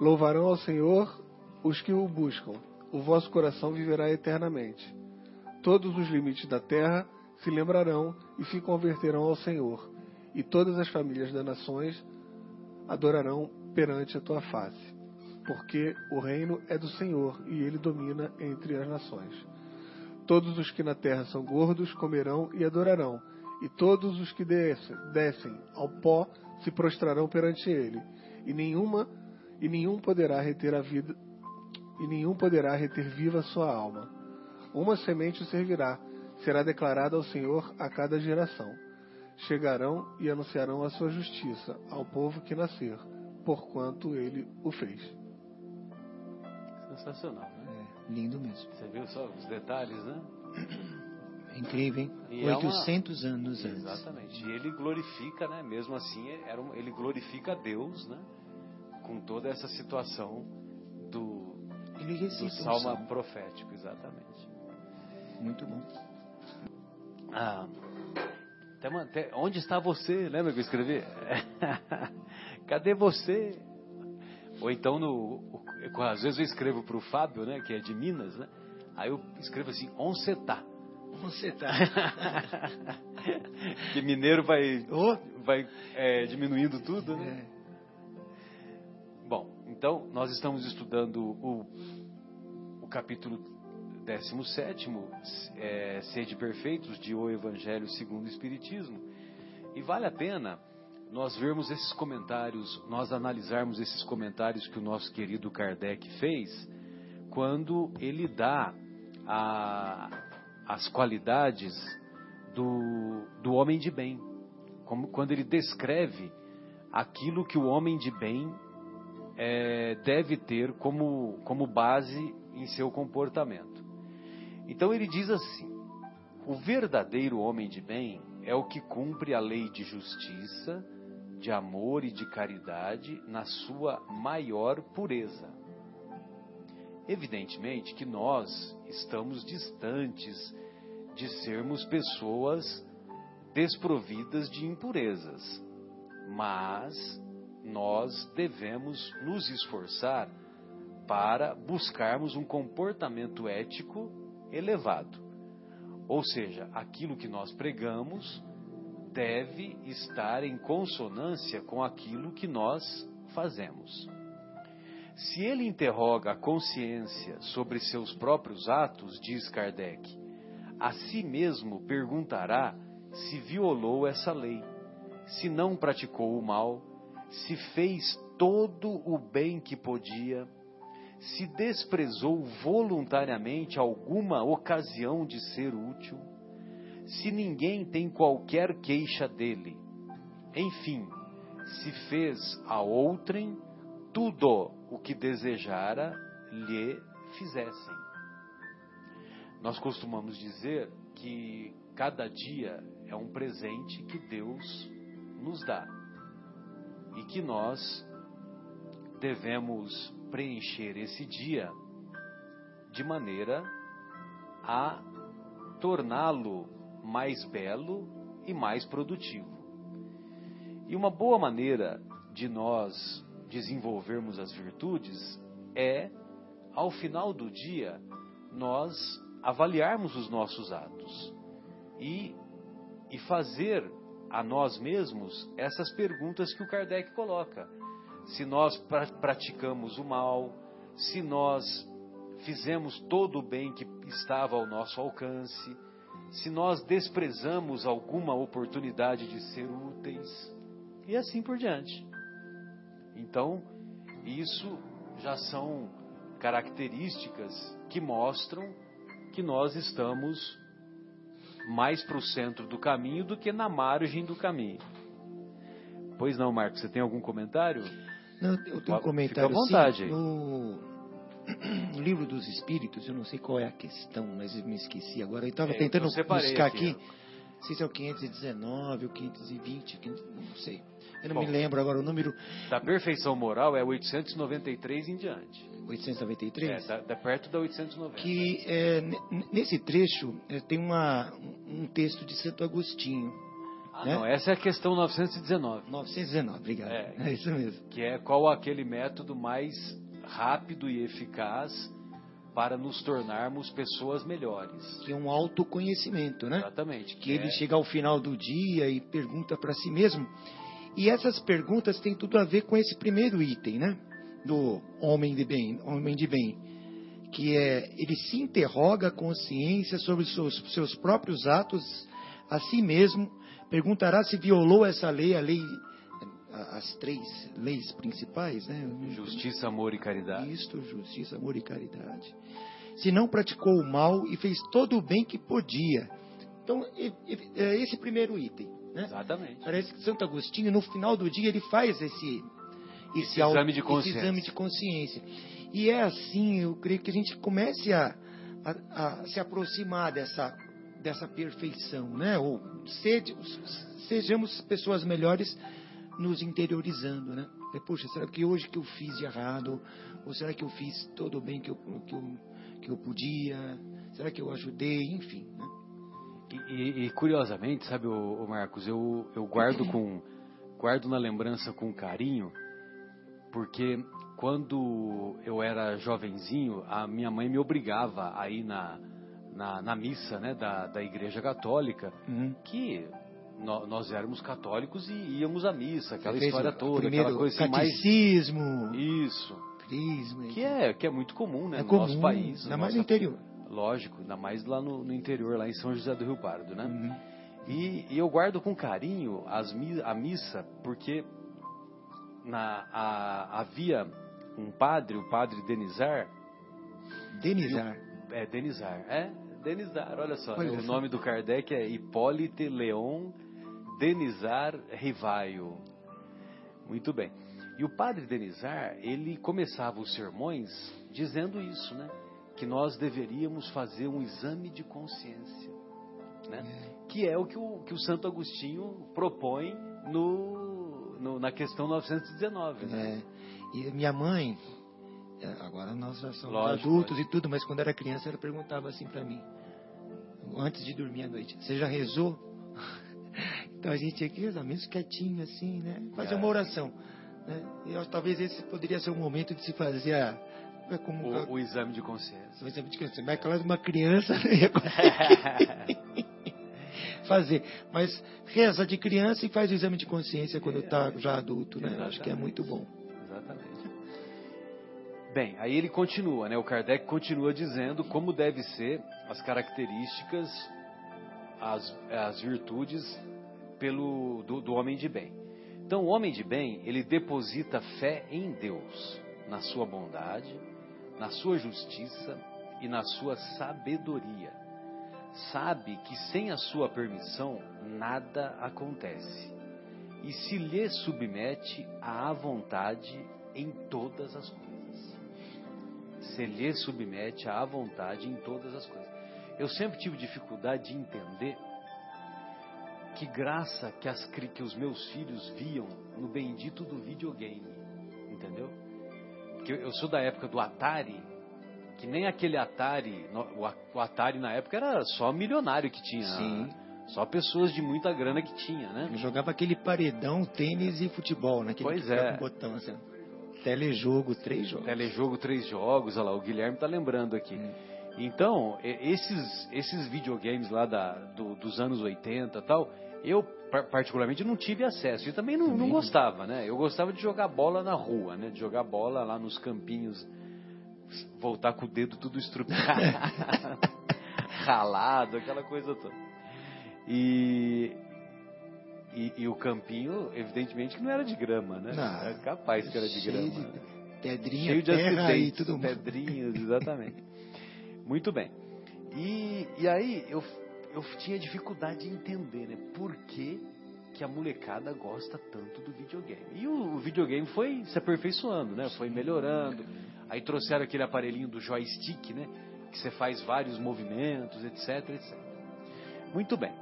Louvarão ao Senhor os que o buscam. O vosso coração viverá eternamente. Todos os limites da terra se lembrarão e se converterão ao Senhor, e todas as famílias das nações adorarão perante a tua face. Porque o reino é do Senhor e ele domina entre as nações. Todos os que na terra são gordos comerão e adorarão, e todos os que descem, descem ao pó se prostrarão perante ele, e nenhuma e nenhum poderá reter a vida e nenhum poderá reter viva a sua alma. Uma semente servirá, será declarada ao Senhor a cada geração. Chegarão e anunciarão a sua justiça ao povo que nascer, porquanto ele o fez. Sensacional, né? É, lindo mesmo. Você viu só os detalhes, né? Incrível, hein? E é 800 anos antes. Exatamente. E ele glorifica, né? Mesmo assim, era um- ele glorifica a Deus, né? Com toda essa situação do, Ele do recita salmo salmo. profético, exatamente. Muito bom. Ah, até uma- até- onde está você? Lembra que eu escrevi? Cadê você? Ou então, no, às vezes eu escrevo para o Fábio, né, que é de Minas, né? Aí eu escrevo assim, onde você está? Você tá. que mineiro vai, Ô, vai é, diminuindo tudo, né? é, Bom, então nós estamos estudando o, o capítulo 17, é, Sede Perfeitos, de O Evangelho segundo o Espiritismo. E vale a pena nós vermos esses comentários, nós analisarmos esses comentários que o nosso querido Kardec fez, quando ele dá a, as qualidades do, do homem de bem. Como, quando ele descreve aquilo que o homem de bem é, deve ter como, como base em seu comportamento. Então ele diz assim: o verdadeiro homem de bem é o que cumpre a lei de justiça, de amor e de caridade na sua maior pureza. Evidentemente que nós estamos distantes de sermos pessoas desprovidas de impurezas, mas nós devemos nos esforçar para buscarmos um comportamento ético elevado. Ou seja, aquilo que nós pregamos deve estar em consonância com aquilo que nós fazemos. Se ele interroga a consciência sobre seus próprios atos, diz Kardec, a si mesmo perguntará se violou essa lei, se não praticou o mal, se fez todo o bem que podia, se desprezou voluntariamente alguma ocasião de ser útil, se ninguém tem qualquer queixa dele, enfim, se fez a outrem tudo o que desejara lhe fizessem. Nós costumamos dizer que cada dia é um presente que Deus nos dá e que nós devemos preencher esse dia de maneira a torná-lo mais belo e mais produtivo. E uma boa maneira de nós desenvolvermos as virtudes é, ao final do dia, nós avaliarmos os nossos atos e, e fazer a nós mesmos essas perguntas que o Kardec coloca. Se nós pra, praticamos o mal, se nós fizemos todo o bem que estava ao nosso alcance, se nós desprezamos alguma oportunidade de ser úteis, e assim por diante. Então, isso já são características que mostram que nós estamos mais para o centro do caminho do que na margem do caminho. Pois não, Marcos, você tem algum comentário? Não, eu tenho um Fica comentário à vontade sim, no... no livro dos Espíritos, eu não sei qual é a questão, mas eu me esqueci agora. Eu estava É, tentando eu separei buscar aqui, aqui, não sei se é o 519 ou 520, 500, não sei. Eu não Bom. me lembro agora o número Da perfeição moral é 893 em diante. 893. É, tá, tá perto da 890. que é, nesse trecho é, tem uma, um texto de Santo Agostinho, Ah, né? não, essa é a questão 919, 919, obrigado. É. É, isso mesmo. que é qual aquele método mais rápido e eficaz para nos tornarmos pessoas melhores. Que é um autoconhecimento, né? Exatamente. que ele é- chega ao final do dia e pergunta para si mesmo. E essas perguntas têm tudo a ver com esse primeiro item, né? Do homem de bem, homem de bem, que é ele se interroga a consciência sobre seus, seus próprios atos, a si mesmo, perguntará se violou essa lei, a lei, as três leis principais, né? Justiça, amor e caridade. Isto, justiça, amor e caridade. Se não praticou o mal e fez todo o bem que podia, Então, é esse primeiro item. Né? Exatamente. Parece que Santo Agostinho, no final do dia, ele faz esse, esse, esse exame, de esse exame de consciência. E é assim, eu creio que a gente comece a, a, a se aproximar dessa, dessa perfeição, né? Ou sede, sejamos pessoas melhores nos interiorizando, né? É, Poxa, será que hoje que eu fiz de errado? Ou será que eu fiz todo o bem que eu, que eu, que eu podia? Será que eu ajudei? Enfim, né? E, e, curiosamente, sabe, o, Marcos, eu, eu guardo com guardo na lembrança com carinho, porque quando eu era jovenzinho, a minha mãe me obrigava a ir na, na, na missa né, da, da Igreja Católica, Uhum. que nó- nós éramos católicos e íamos à missa, aquela história toda, primeiro aquela coisa assim, mais... catecismo, Isso, crisma, que é, que é muito comum né, é no comum, nosso país. ainda no mais no nosso- interior. Lógico, ainda mais lá no, no interior, lá em São José do Rio Pardo, né? Uhum. E, e eu guardo com carinho as, a missa, porque na, a- havia um padre, o padre Denizar, Denizar. é Denizar, é Denizar, olha só, Olha o só. nome do Kardec é Hipólite Leon Denizar Rivaio. Muito bem. E o padre Denizar, ele começava os sermões dizendo isso, né? Que nós deveríamos fazer um exame de consciência, né? Que é o que o, que o Santo Agostinho propõe no, no- na questão 919, né? É. E minha mãe, é, agora nós já somos Lógico, adultos e tudo, mas quando era criança ela perguntava assim para mim, antes de dormir à noite, você já rezou? Então a gente que rezar, mesmo quietinho assim, né? Fazer É. uma oração. Né? E eu, talvez esse poderia ser o momento de se fazer a, é como O, o exame de consciência. Por exemplo, de criança. Mas claro, uma criança não ia conseguir fazer. Mas reza de criança e faz o exame de consciência quando está já adulto, né? Acho que é muito bom. Exatamente. Bem, aí ele continua, né? O Kardec continua dizendo como deve ser as características, as, as virtudes pelo do, do homem de bem. Então, o homem de bem, ele deposita fé em Deus, na sua bondade, na sua justiça e na sua sabedoria. Sabe que sem a sua permissão nada acontece e se lhe submete à vontade em todas as coisas. Se lhe submete à vontade em todas as coisas. Eu sempre tive dificuldade de entender que graça que, as, que os meus filhos viam no bendito do videogame, entendeu? Porque eu, sou da época do Atari, que nem aquele Atari, o, Atari na época era só milionário que tinha, Sim. só pessoas de muita grana que tinha, né? Eu jogava aquele paredão, tênis e futebol, né? Aquele Pois é. com botão assim. Telejogo, três jogos. Telejogo, três jogos, olha lá, o Guilherme tá lembrando aqui. Então, e- esses, esses videogames lá da, do- dos anos 80 e tal, eu par- particularmente não tive acesso. E também não, não gostava, né? Eu gostava de jogar bola na rua, né? De jogar bola lá nos campinhos, voltar com o dedo tudo estrupiado, ralado, aquela coisa toda. E, e, e o campinho, evidentemente que não era de grama, né? Não. Era capaz que era de grama. de pedrinha, Cheio de terra e acidentes, tudo pedrinhas, exatamente. Muito bem. E, e aí eu, eu tinha dificuldade de entender, né? Por que, que a molecada gosta tanto do videogame. E o, o videogame foi se aperfeiçoando, né? Foi melhorando. Aí trouxeram aquele aparelhinho do joystick, né? Que você faz vários movimentos, etc, etc. Muito bem.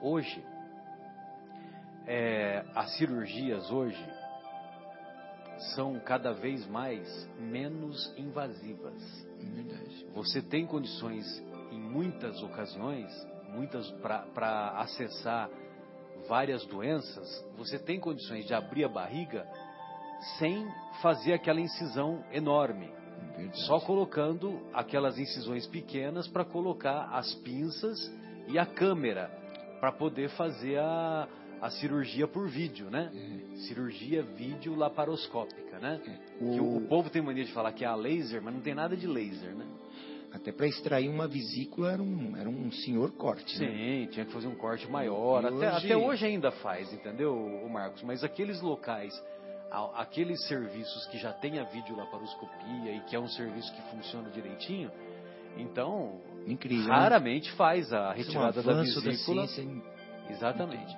Hoje, é, as cirurgias hoje são cada vez mais menos invasivas. Verdade. Você tem condições, em muitas ocasiões, muitas para acessar várias doenças, você tem condições de abrir a barriga sem fazer aquela incisão enorme, Verdade. só colocando aquelas incisões pequenas para colocar as pinças e a câmera para poder fazer a, a cirurgia por vídeo, né? Cirurgia vídeo laparoscópica, né? Que o, o povo tem mania de falar que é a laser, mas não tem nada de laser, né? Até para extrair uma vesícula era um, era um senhor corte, né? Sim, tinha que fazer um corte maior. E Até, hoje- até hoje ainda faz, entendeu, o Marcos? Mas aqueles locais, aqueles serviços que já tem a videolaparoscopia e que é um serviço que funciona direitinho, Então, Incrível. né? raramente faz a é um retirada da avanço da vesícula. ciência. Exatamente.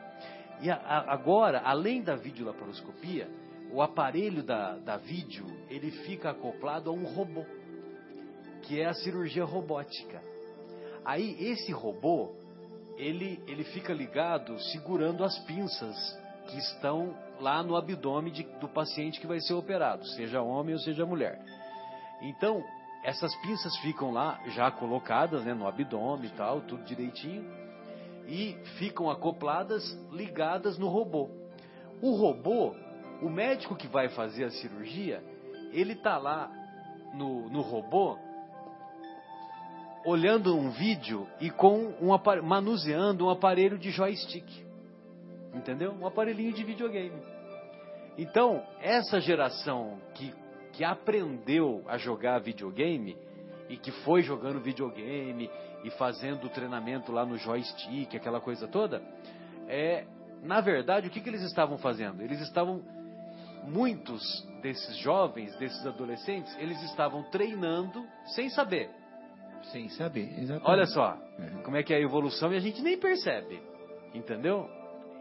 E a- a- agora, além da videolaparoscopia, o aparelho da, da vídeo, ele fica acoplado a um robô, que é a cirurgia robótica. Aí, esse robô, ele, ele fica ligado segurando as pinças que estão lá no abdômen de- do paciente que vai ser operado, seja homem ou seja mulher. Então, essas pinças ficam lá já colocadas né, no abdômen e tal, tudo direitinho e ficam acopladas, ligadas no robô. O robô, o médico que vai fazer a cirurgia, ele tá lá no, no robô olhando um vídeo e com um manuseando um aparelho de joystick. Entendeu? Um aparelhinho de videogame. Então, essa geração que, que aprendeu a jogar videogame e que foi jogando videogame e fazendo treinamento lá no joystick, aquela coisa toda, é, na verdade, o que, que eles estavam fazendo? Eles estavam, muitos desses jovens, desses adolescentes, eles estavam treinando sem saber. Sem saber, exatamente. Olha só, Uhum. como é que é a evolução e a gente nem percebe. Entendeu?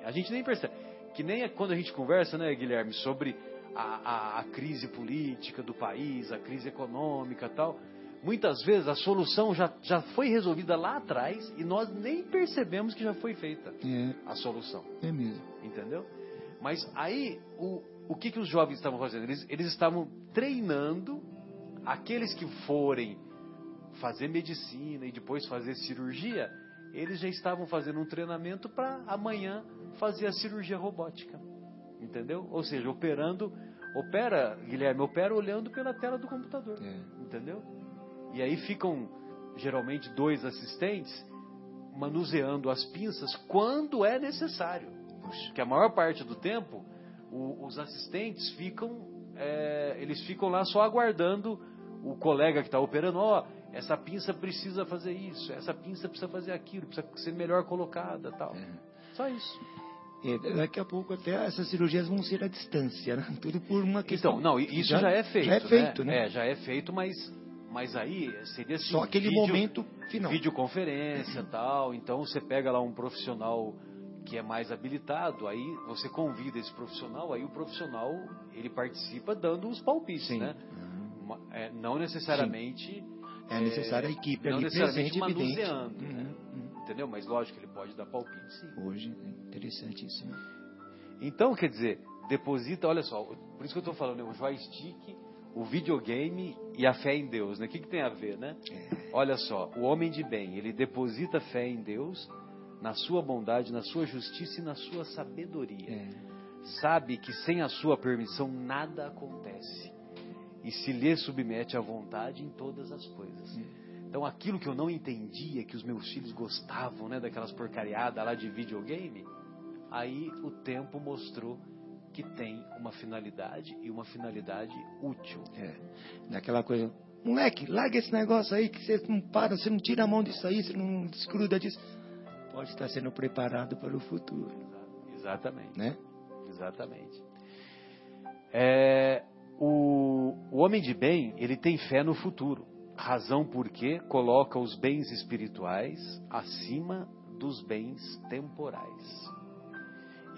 A gente nem percebe. Que nem é quando a gente conversa, né, Guilherme, sobre a, a- a crise política do país, a crise econômica tal. Muitas vezes a solução já, já foi resolvida lá atrás e nós nem percebemos que já foi feita É, a solução. é mesmo. Entendeu? Mas aí, o, o que, que os jovens estavam fazendo? Eles, eles estavam treinando aqueles que forem fazer medicina e depois fazer cirurgia, eles já estavam fazendo um treinamento para amanhã fazer a cirurgia robótica. Entendeu? Ou seja, operando, opera, Guilherme, opera olhando pela tela do computador. É. Entendeu? E aí ficam geralmente dois assistentes manuseando as pinças quando é necessário. Porque a maior parte do tempo o- os assistentes ficam é, eles ficam lá só aguardando o colega que está operando. Ó, essa pinça precisa fazer isso, essa pinça precisa fazer aquilo, precisa ser melhor colocada, tal. É. Só isso. É, daqui a pouco até essas cirurgias vão ser à distância, né? Tudo por uma questão. Então, não, isso já, é feito. Já é feito, né? É, já é feito, mas, mas aí seria assim, Só aquele vídeo- momento final. videoconferência tal. Então você pega lá um profissional que é mais habilitado, aí você convida esse profissional, aí o profissional ele participa dando os palpites, Sim. né? Ma- é, não necessariamente É necessária a equipe não ali presente, evidente. manuseando, Uhum, né? uhum. entendeu? Mas lógico que ele pode dar palpite, sim. Hoje, é interessantíssimo. Então, quer dizer, deposita, olha só, por isso que eu estou falando, né, o joystick, o videogame e a fé em Deus, né? O que, que tem a ver, né? É. Olha só, o homem de bem, ele deposita fé em Deus, na sua bondade, na sua justiça e na sua sabedoria. É. Sabe que sem a sua permissão nada acontece. E se lhe submete à vontade em todas as coisas. Então aquilo que eu não entendia, que os meus filhos gostavam, né, daquelas porcariadas lá de videogame, aí o tempo mostrou que tem uma finalidade e uma finalidade útil. É. Daquela coisa. Moleque, larga esse negócio aí que você não para, você não tira a mão disso aí, você não desgruda disso. Pode estar sendo preparado para o futuro, Exatamente. né? Exatamente. É, o, o homem de bem, ele tem fé no futuro. Razão porque coloca os bens espirituais acima dos bens temporais.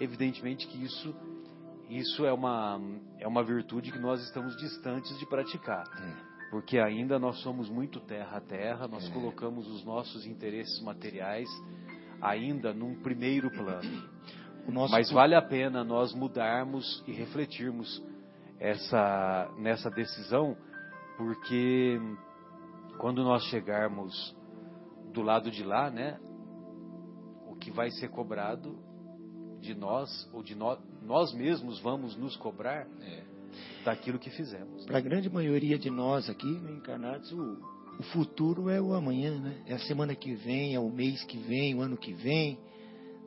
Evidentemente que isso, isso é, uma, é uma virtude que nós estamos distantes de praticar. É. Porque ainda nós somos muito terra a terra, nós colocamos os nossos interesses materiais ainda num primeiro plano. Mas vale a pena nós mudarmos e refletirmos essa, nessa decisão, porque quando nós chegarmos do lado de lá, né, o que vai ser cobrado de nós, ou de nós, nós mesmos vamos nos cobrar daquilo que fizemos. Para a grande maioria de nós aqui, né, encarnados, o, o futuro é o amanhã, né? É a semana que vem, é o mês que vem, o ano que vem.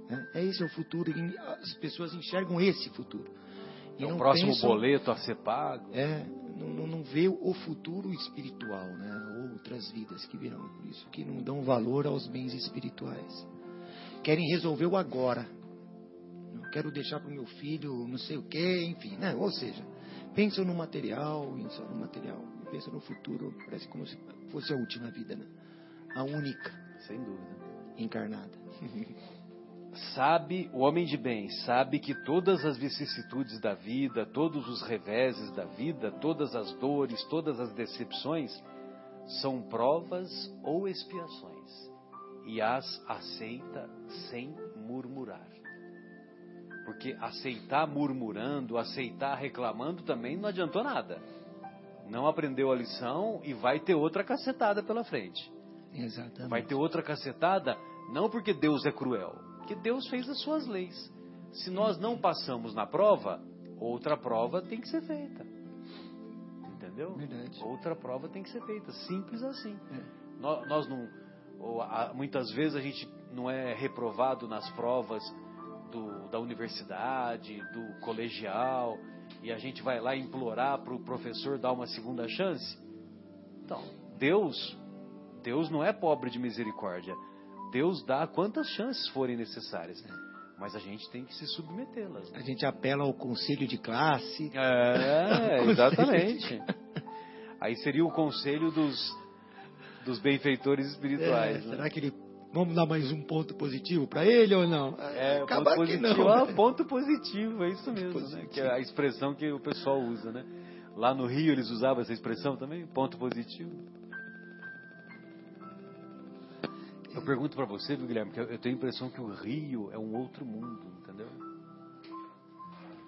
né? É esse é o futuro. e As pessoas enxergam esse futuro. E É o próximo pensam- boleto a ser pago. É, não, não, não vê o futuro espiritual, né? Outras vidas que virão. Por isso que não dão valor aos bens espirituais. Querem resolver o agora. Quero deixar para o meu filho não sei o quê, enfim. Né? Ou seja, pensam no material, só no material. Pensam no futuro, parece como se fosse a última vida, né? a única Sem dúvida. encarnada. Sabe, o homem de bem, sabe que todas as vicissitudes da vida, todos os reveses da vida, todas as dores, todas as decepções são provas ou expiações e as aceita sem murmurar. Porque aceitar murmurando, aceitar reclamando também não adiantou nada. Não aprendeu a lição e vai ter outra cacetada pela frente. Exatamente. Vai ter outra cacetada, não porque Deus é cruel, porque Deus fez as suas leis. Se nós não passamos na prova, outra prova tem que ser feita. Entendeu? Verdade. Outra prova tem que ser feita. Simples assim. É. Nós, nós não. ou, a- muitas vezes a gente não é reprovado nas provas do- da universidade, do colegial, e a gente vai lá implorar para o professor dar uma segunda chance. Então, Deus, Deus não é pobre de misericórdia. Deus dá quantas chances forem necessárias. Mas a gente tem que se submetê-las. né? A gente apela ao conselho de classe. É, exatamente. Aí seria o conselho dos, dos benfeitores espirituais. É, né? será que ele. Vamos dar mais um ponto positivo para ele ou não? É, Acabar ponto positivo, não. ah, ponto positivo, é isso mesmo, né? positivo. Que é a expressão que o pessoal usa, né? Lá no Rio eles usavam essa expressão também, ponto positivo. Eu pergunto pra você, viu, Guilherme, que eu tenho a impressão que o Rio é um outro mundo, entendeu?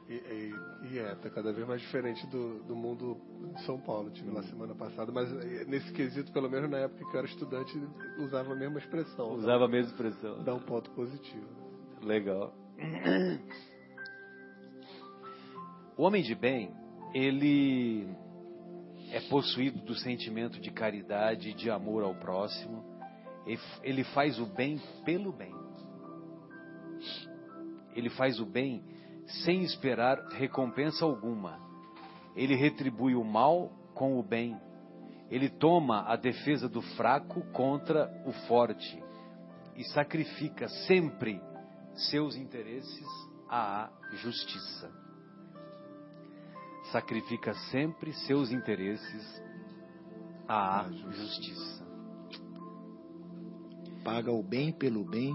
E, e- e é, tá cada vez mais diferente do, do mundo de São Paulo. Tive lá semana passada, mas eh, nesse quesito, pelo menos na época que eu era estudante, usava a mesma expressão. Usava a mesma expressão. Dá um ponto positivo. Legal. O homem de bem, ele é possuído do sentimento de caridade e de amor ao próximo. Ele faz o bem pelo bem. Ele faz o bem sem esperar recompensa alguma. Ele retribui o mal com o bem. Ele toma a defesa do fraco contra o forte e sacrifica sempre seus interesses à justiça. Sacrifica sempre seus interesses à justiça. Paga o bem pelo bem.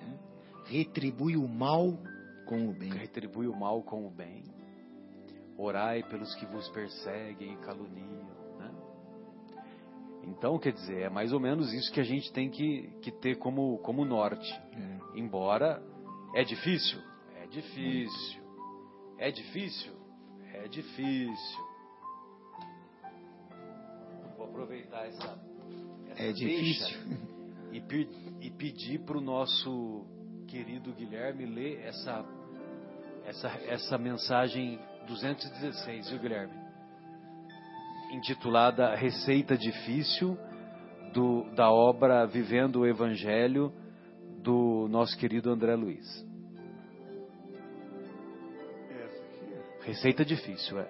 né? Retribui o mal com o bem. Retribui o mal com o bem. Orai pelos que vos perseguem e caluniam. Né? Então, quer dizer, é mais ou menos isso que a gente tem que, que ter como, como norte. É. Embora é difícil, é difícil, é difícil, é difícil. Vou aproveitar essa É difícil. e, pe- e pedir para o nosso querido Guilherme ler essa, essa, essa mensagem 216, viu, Guilherme? Intitulada Receita Difícil, do, da obra Vivendo o Evangelho, do nosso querido André Luiz. Aqui. Receita difícil, é.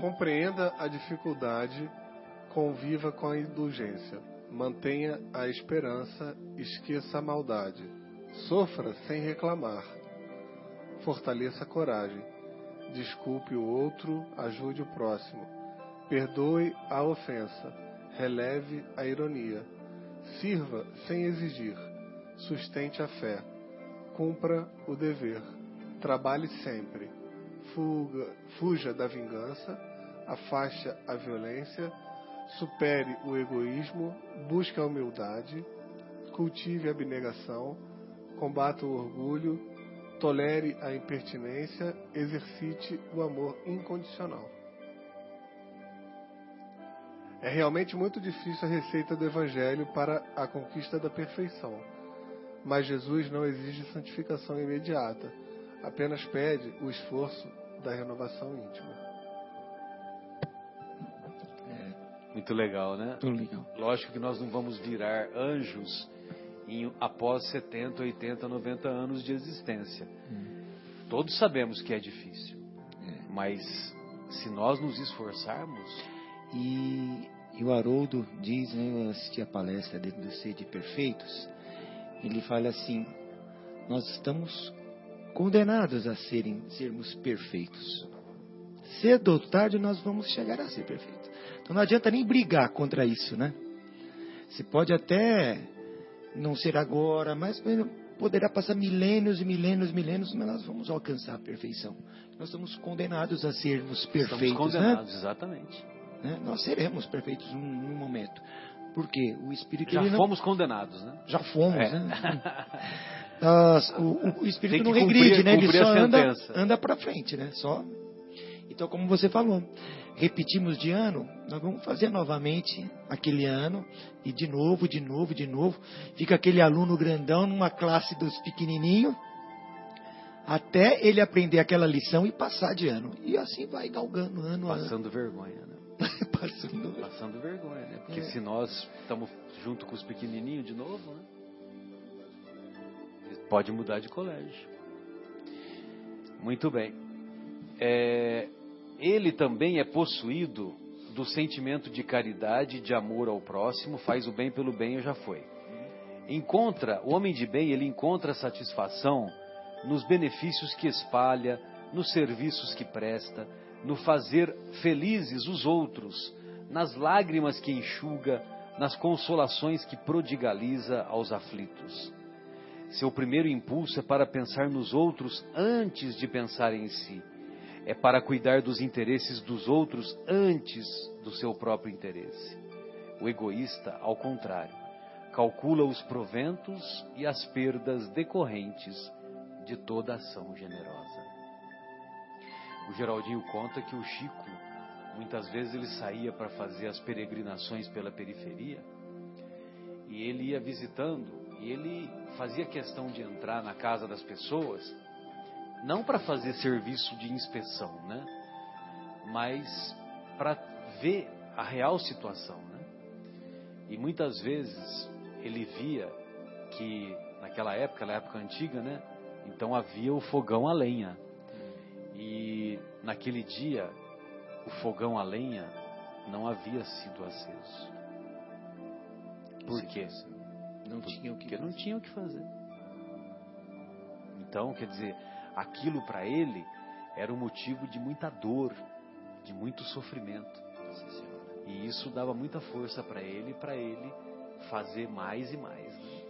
Compreenda a dificuldade, conviva com a indulgência. Mantenha a esperança, esqueça a maldade. Sofra sem reclamar. Fortaleça a coragem. Desculpe o outro, ajude o próximo. Perdoe a ofensa. Releve a ironia. Sirva sem exigir. Sustente a fé. Cumpra o dever. Trabalhe sempre. Fuga, fuja da vingança. Afaste a violência. Supere o egoísmo. Busque a humildade. Cultive a abnegação. Combata o orgulho. Tolere a impertinência. Exercite o amor incondicional. É realmente muito difícil a receita do Evangelho para a conquista da perfeição. Mas Jesus não exige santificação imediata, apenas pede o esforço da renovação íntima. Muito legal, né? Tudo legal. Lógico que nós não vamos virar anjos em, após 70, 80, 90 anos de existência. Todos sabemos que é difícil. Mas se nós nos esforçarmos, E, e o Haroldo diz, né, eu assisti a palestra dele do Ser de Perfeitos, ele fala assim, nós estamos condenados a serem, sermos perfeitos. Cedo ou tarde nós vamos chegar a ser perfeitos. Então não adianta nem brigar contra isso, né? Você pode até não ser agora, mas poderá passar milênios e milênios e milênios, mas nós vamos alcançar a perfeição. Nós estamos condenados a sermos perfeitos, estamos né? condenados, né? exatamente. Né? Nós seremos perfeitos num, num momento. Porque o Espírito já não... fomos condenados, né? Já fomos, é. né? Nós, o, o, Espírito não regride, né? Ele só anda, anda para frente, né? Só. Então, como você falou, repetimos de ano, nós vamos fazer novamente aquele ano, e de novo, de novo, de novo. Fica aquele aluno grandão numa classe dos pequenininhos, até ele aprender aquela lição e passar de ano. E assim vai galgando ano a ano. Passando vergonha, né? Passando... Passando vergonha, né? Porque é. se nós estamos junto com os pequenininhos de novo, né? Pode mudar de colégio. Muito bem. É, ele também é possuído do sentimento de caridade, de amor ao próximo, faz o bem pelo bem, já foi. Encontra, o homem de bem, ele encontra satisfação nos benefícios que espalha, nos serviços que presta, no fazer felizes os outros, nas lágrimas que enxuga, nas consolações que prodigaliza aos aflitos. Seu primeiro impulso é para pensar nos outros antes de pensar em si. É para cuidar dos interesses dos outros antes do seu próprio interesse. O egoísta, ao contrário, calcula os proventos e as perdas decorrentes de toda ação generosa. O Geraldinho conta que o Chico, muitas vezes ele saía para fazer as peregrinações pela periferia e ele ia visitando e ele fazia questão de entrar na casa das pessoas, não para fazer serviço de inspeção, né? Mas para ver a real situação, né? E muitas vezes ele via que naquela época, na época antiga, né? Então havia o fogão a lenha. E naquele dia, o fogão a lenha não havia sido aceso. Por quê? Não tinha o que Porque não tinha o que fazer. Então, quer dizer, aquilo para ele era um motivo de muita dor, de muito sofrimento. E isso dava muita força para ele, para ele fazer mais e mais. Né?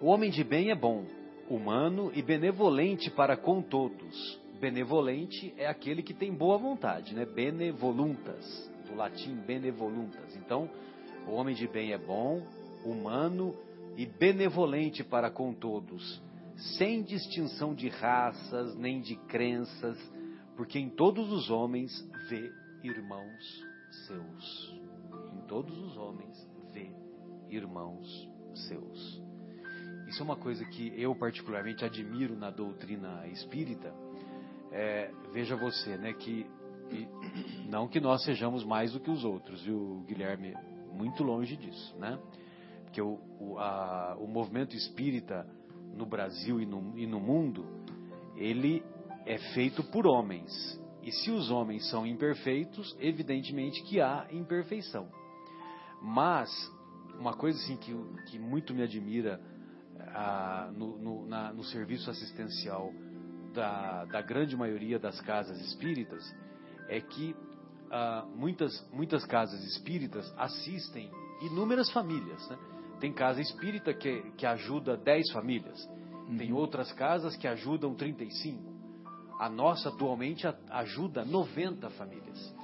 O homem de bem é bom, humano e benevolente para com todos. Benevolente é aquele que tem boa vontade, né? Benevoluntas, do latim benevoluntas. Então, o homem de bem é bom, humano e benevolente para com todos, sem distinção de raças nem de crenças, porque em todos os homens vê irmãos seus. Em todos os homens vê irmãos seus. Isso é uma coisa que eu particularmente admiro na doutrina espírita. É, veja você, né, que e, não que nós sejamos mais do que os outros, viu, Guilherme? Muito longe disso, né? Porque o, o, a, o movimento espírita no Brasil e no, e no mundo, ele é feito por homens. E se os homens são imperfeitos, evidentemente que há imperfeição. Mas, uma coisa assim que, que muito me admira ah, no, no, na, no, serviço assistencial da, da, grande maioria das casas espíritas é que ah, muitas, muitas casas espíritas assistem inúmeras famílias. Né? Tem casa espírita que, que ajuda 10 famílias, uhum. tem outras casas que ajudam 35. A nossa atualmente ajuda 90 famílias.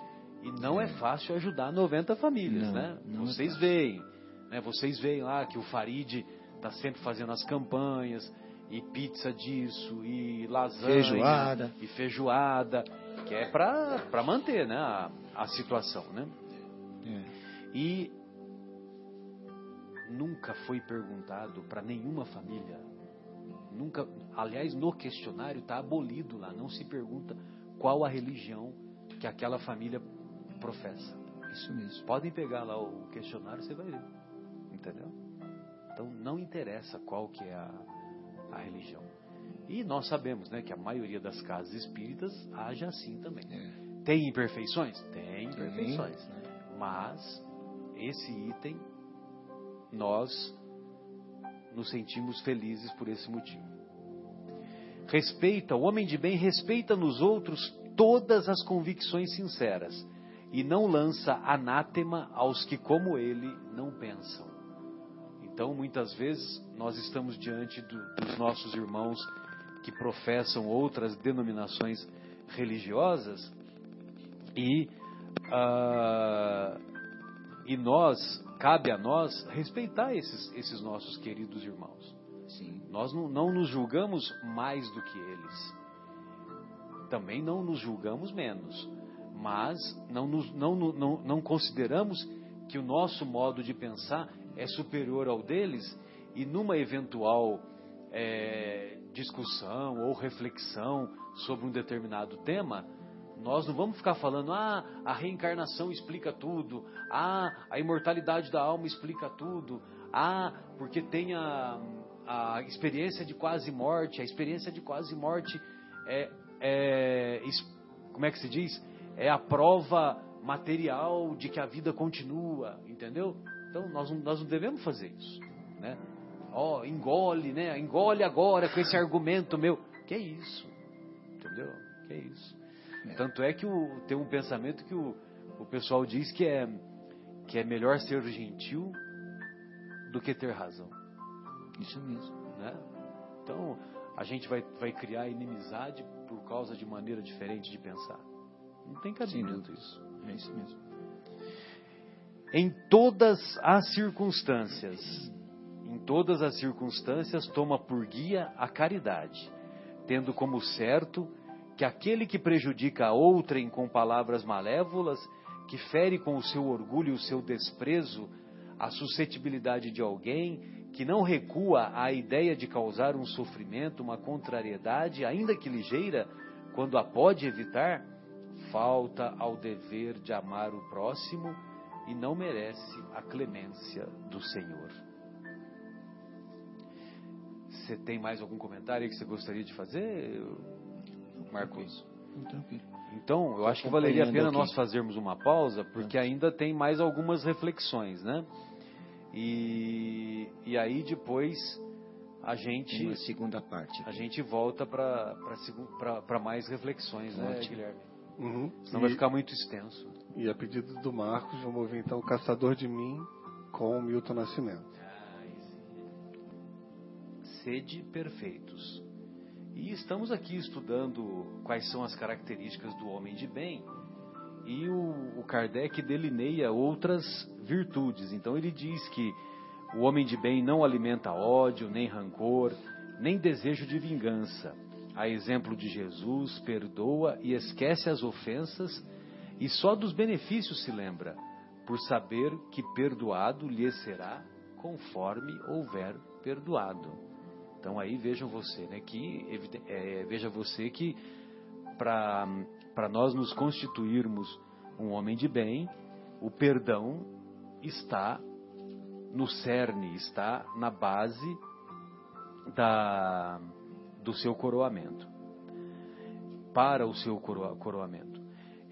E não é, é fácil ajudar 90 famílias, não, né? Não é vocês é veem, né? Vocês veem lá que o Farid está sempre fazendo as campanhas, e pizza disso, e lasanha, feijoada. e feijoada, que é para manter né, a, a situação. Né? É. E nunca foi perguntado para nenhuma família, nunca, aliás, no questionário está abolido lá, não se pergunta qual a religião que aquela família professa. Isso mesmo. Podem pegar lá o questionário, você vai ver. Entendeu? Então não interessa qual que é a, a religião. E nós sabemos né, que a maioria das casas espíritas age assim também. É. Tem imperfeições? Tem imperfeições. Né? Mas esse item nós nos sentimos felizes por esse motivo. Respeita, o homem de bem respeita nos outros todas as convicções sinceras, e não lança anátema aos que, como ele, não pensam. Então, muitas vezes, nós estamos diante do, dos nossos irmãos que professam outras denominações religiosas e, uh, e nós, cabe a nós respeitar esses, esses nossos queridos irmãos. Sim. Nós não, não nos julgamos mais do que eles. Também não nos julgamos menos. Mas não, nos, não, não, não consideramos que o nosso modo de pensar é superior ao deles e numa eventual é, discussão ou reflexão sobre um determinado tema, nós não vamos ficar falando, ah, a reencarnação explica tudo, ah, a imortalidade da alma explica tudo, ah, porque tem a, a experiência de quase morte, a experiência de quase morte é, é, como é que se diz? É a prova material de que a vida continua, entendeu? Então nós não, nós não devemos fazer isso, né? Ó, oh, engole, né? Engole agora com esse argumento meu. Que é isso? Entendeu? Que é isso? É. Tanto é que o, tem um pensamento que o, o pessoal diz que é, que é melhor ser gentil do que ter razão. Isso mesmo. Né? Então, a gente vai, vai criar inimizade por causa de maneira diferente de pensar. Não tem cabimento isso. É isso mesmo em todas as circunstâncias, em todas as circunstâncias, toma por guia a caridade, tendo como certo que aquele que prejudica a outrem com palavras malévolas, que fere com o seu orgulho e o seu desprezo a suscetibilidade de alguém, que não recua à ideia de causar um sofrimento, uma contrariedade, ainda que ligeira, quando a pode evitar, falta ao dever de amar o próximo e não merece a clemência do Senhor. Você tem mais algum comentário que você gostaria de fazer, Marcos? Então, eu acho que valeria a pena aqui. nós fazermos uma pausa, porque ainda tem mais algumas reflexões, né? E, e aí depois a gente. Uma segunda parte. A gente volta para mais reflexões, né, Ótimo. Guilherme? Uhum. Senão e... vai ficar muito extenso. E a pedido do Marcos, vamos ouvir então o Caçador de Mim com o Milton Nascimento. Sede perfeitos. E estamos aqui estudando quais são as características do homem de bem. E o, o Kardec delineia outras virtudes. Então ele diz que o homem de bem não alimenta ódio, nem rancor, nem desejo de vingança. A exemplo de Jesus, perdoa e esquece as ofensas e só dos benefícios se lembra, por saber que perdoado lhe será conforme houver perdoado. Então aí vejam você, né, que é, veja você que para nós nos constituirmos um homem de bem, o perdão está no cerne, está na base da, do seu coroamento. Para o seu coroamento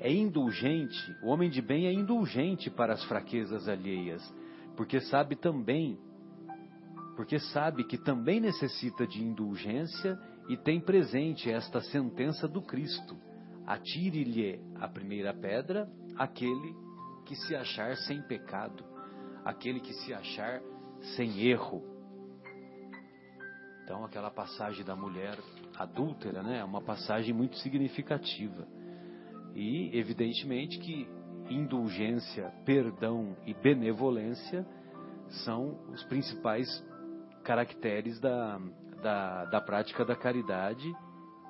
é indulgente, o homem de bem é indulgente para as fraquezas alheias, porque sabe também, porque sabe que também necessita de indulgência e tem presente esta sentença do Cristo: atire-lhe a primeira pedra aquele que se achar sem pecado, aquele que se achar sem erro. Então, aquela passagem da mulher adúltera, né, é uma passagem muito significativa. E, evidentemente, que indulgência, perdão e benevolência são os principais caracteres da, da, da prática da caridade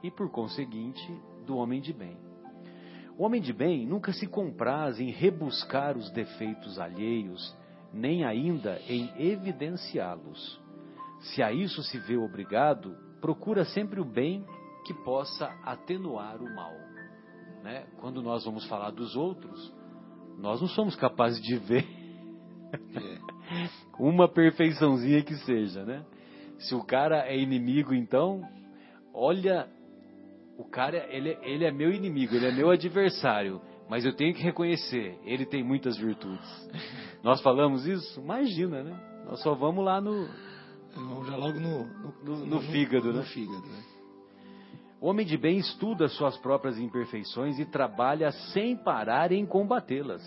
e, por conseguinte, do homem de bem. O homem de bem nunca se compraz em rebuscar os defeitos alheios, nem ainda em evidenciá-los. Se a isso se vê obrigado, procura sempre o bem que possa atenuar o mal né, quando nós vamos falar dos outros, nós não somos capazes de ver é. uma perfeiçãozinha que seja, né? Se o cara é inimigo, então, olha, o cara, ele, ele é meu inimigo, ele é meu adversário, mas eu tenho que reconhecer, ele tem muitas virtudes. Nós falamos isso? Imagina, né? Nós só vamos lá no. Vamos já logo no, no, no, no fígado, né? fígado, né? O homem de bem estuda suas próprias imperfeições e trabalha sem parar em combatê-las.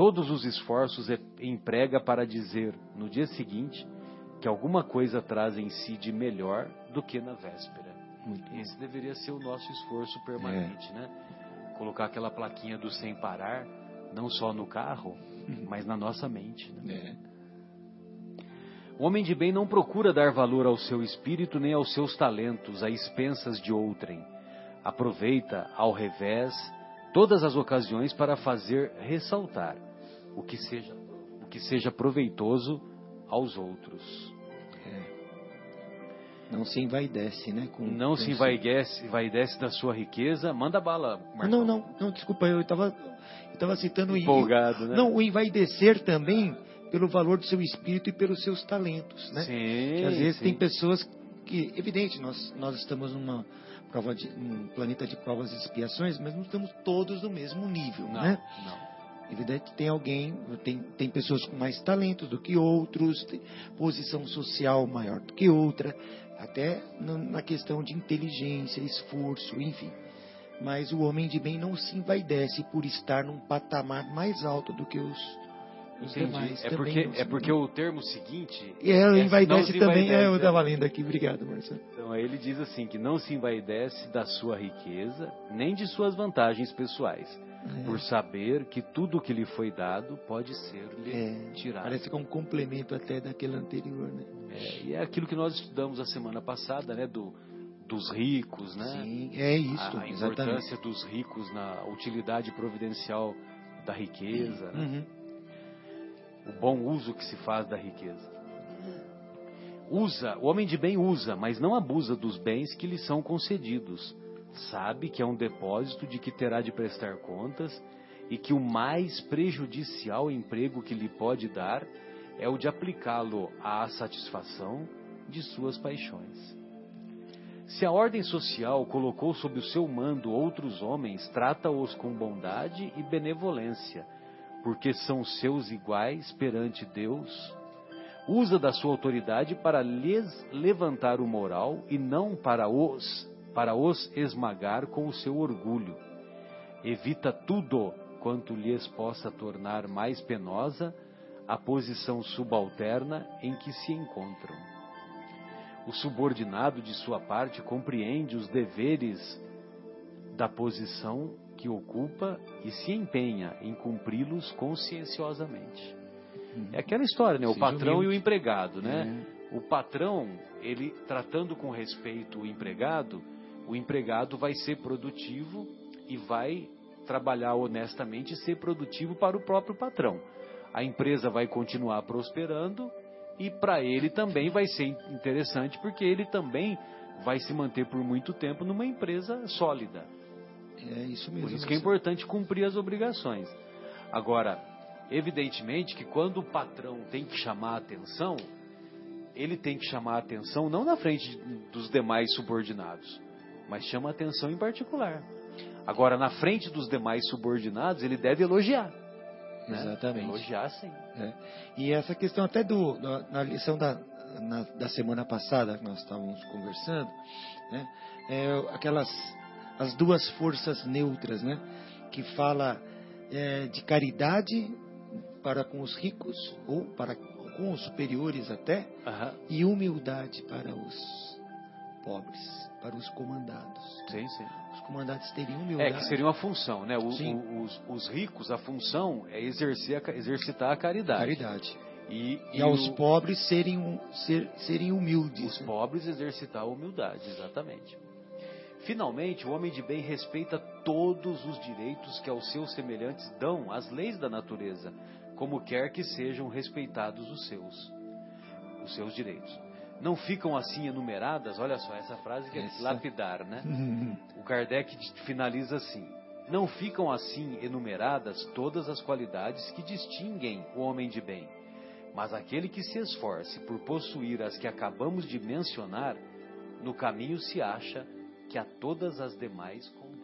Todos os esforços emprega para dizer no dia seguinte que alguma coisa traz em si de melhor do que na véspera. Muito Esse deveria ser o nosso esforço permanente, né? Colocar aquela plaquinha do sem parar, não só no carro, mas na nossa mente. Né? É. O homem de bem não procura dar valor ao seu espírito nem aos seus talentos, a expensas de outrem. Aproveita, ao revés, todas as ocasiões para fazer ressaltar o que seja, o que seja proveitoso aos outros. Não se envaidece, né? Com, Não com se envaidece, envaidece da sua riqueza. Manda bala, Marcão. Não, não, não, desculpa, eu estava eu tava citando o Empolgado, né? Não, o envaidecer também pelo valor do seu espírito e pelos seus talentos, né? Sim, Que às vezes sim. tem pessoas que, evidente, nós, nós estamos numa prova de, num planeta de provas e expiações, mas não estamos todos no mesmo nível, Não, né? não. Evidente, tem alguém, tem, tem pessoas com mais talentos do que outros, tem posição social maior do que outra, até no- na questão de inteligência, esforço, enfim. Mas o homem de bem não se envaidece por estar num patamar mais alto do que os, os demais. É porque, é porque o termo seguinte. E é, o é, envaidece não se também, é, eu estava lendo aqui, obrigado, Marcelo. Então aí ele diz assim que não se envaidece da sua riqueza, nem de suas vantagens pessoais, É. por saber que tudo o que lhe foi dado pode ser-lhe É, tirado. Parece que é um complemento até daquele anterior, né? É, e é aquilo que nós estudamos a semana passada, né, do, dos ricos, né? Sim, é isso, a, a exatamente. importância dos ricos na utilidade providencial da riqueza, né? Uhum. o bom uso que se faz da riqueza. Usa, o homem de bem usa, mas não abusa dos bens que lhe são concedidos. Sabe que é um depósito de que terá de prestar contas e que o mais prejudicial emprego que lhe pode dar é o de aplicá-lo à satisfação de suas paixões. Se a ordem social colocou sob o seu mando outros homens, trata-os com bondade e benevolência, porque são seus iguais perante Deus. Usa da sua autoridade para lhes levantar o moral e não para os para os esmagar com o seu orgulho. Evita tudo quanto lhes possa tornar mais penosa a posição subalterna em que se encontram. O subordinado, de sua parte, compreende os deveres da posição que ocupa e se empenha em cumpri-los conscienciosamente. É aquela história, né? O Seja patrão e o humilde. empregado, né? O patrão, ele tratando com respeito o empregado, o empregado vai ser produtivo e vai trabalhar honestamente e ser produtivo para o próprio patrão. A empresa vai continuar prosperando e para ele também vai ser interessante porque ele também vai se manter por muito tempo numa empresa sólida. É isso mesmo. Por isso que é importante cumprir as obrigações. Agora, evidentemente que quando o patrão tem que chamar a atenção, ele tem que chamar a atenção não na frente dos demais subordinados, mas chama a atenção em particular. Agora, na frente dos demais subordinados, ele deve elogiar. né? Exatamente. Elogiar, sim. É. E essa questão até do, da- na lição da, na- da semana passada que nós estávamos conversando, né? É, aquelas as duas forças neutras, né? Que fala é, de caridade para com os ricos ou para com os superiores até Aham. e humildade para os pobres, para os comandados. Sim, sim. Os comandados teriam humildade. É que seria uma função, né? O- o- os, os ricos, a função é exercer exercitar a caridade. caridade. E, E, aos o- pobres serem, ser, serem humildes. Os né? pobres exercitar a humildade, exatamente. Finalmente, o homem de bem respeita todos os direitos que aos seus semelhantes dão as leis da natureza, como quer que sejam respeitados os seus, os seus direitos. Não ficam assim enumeradas, olha só, essa frase que é Essa- lapidar, né? O Kardec finaliza assim: Não ficam assim enumeradas todas as qualidades que distinguem o homem de bem, mas aquele que se esforce por possuir as que acabamos de mencionar, no caminho se acha que a todas as demais conduz.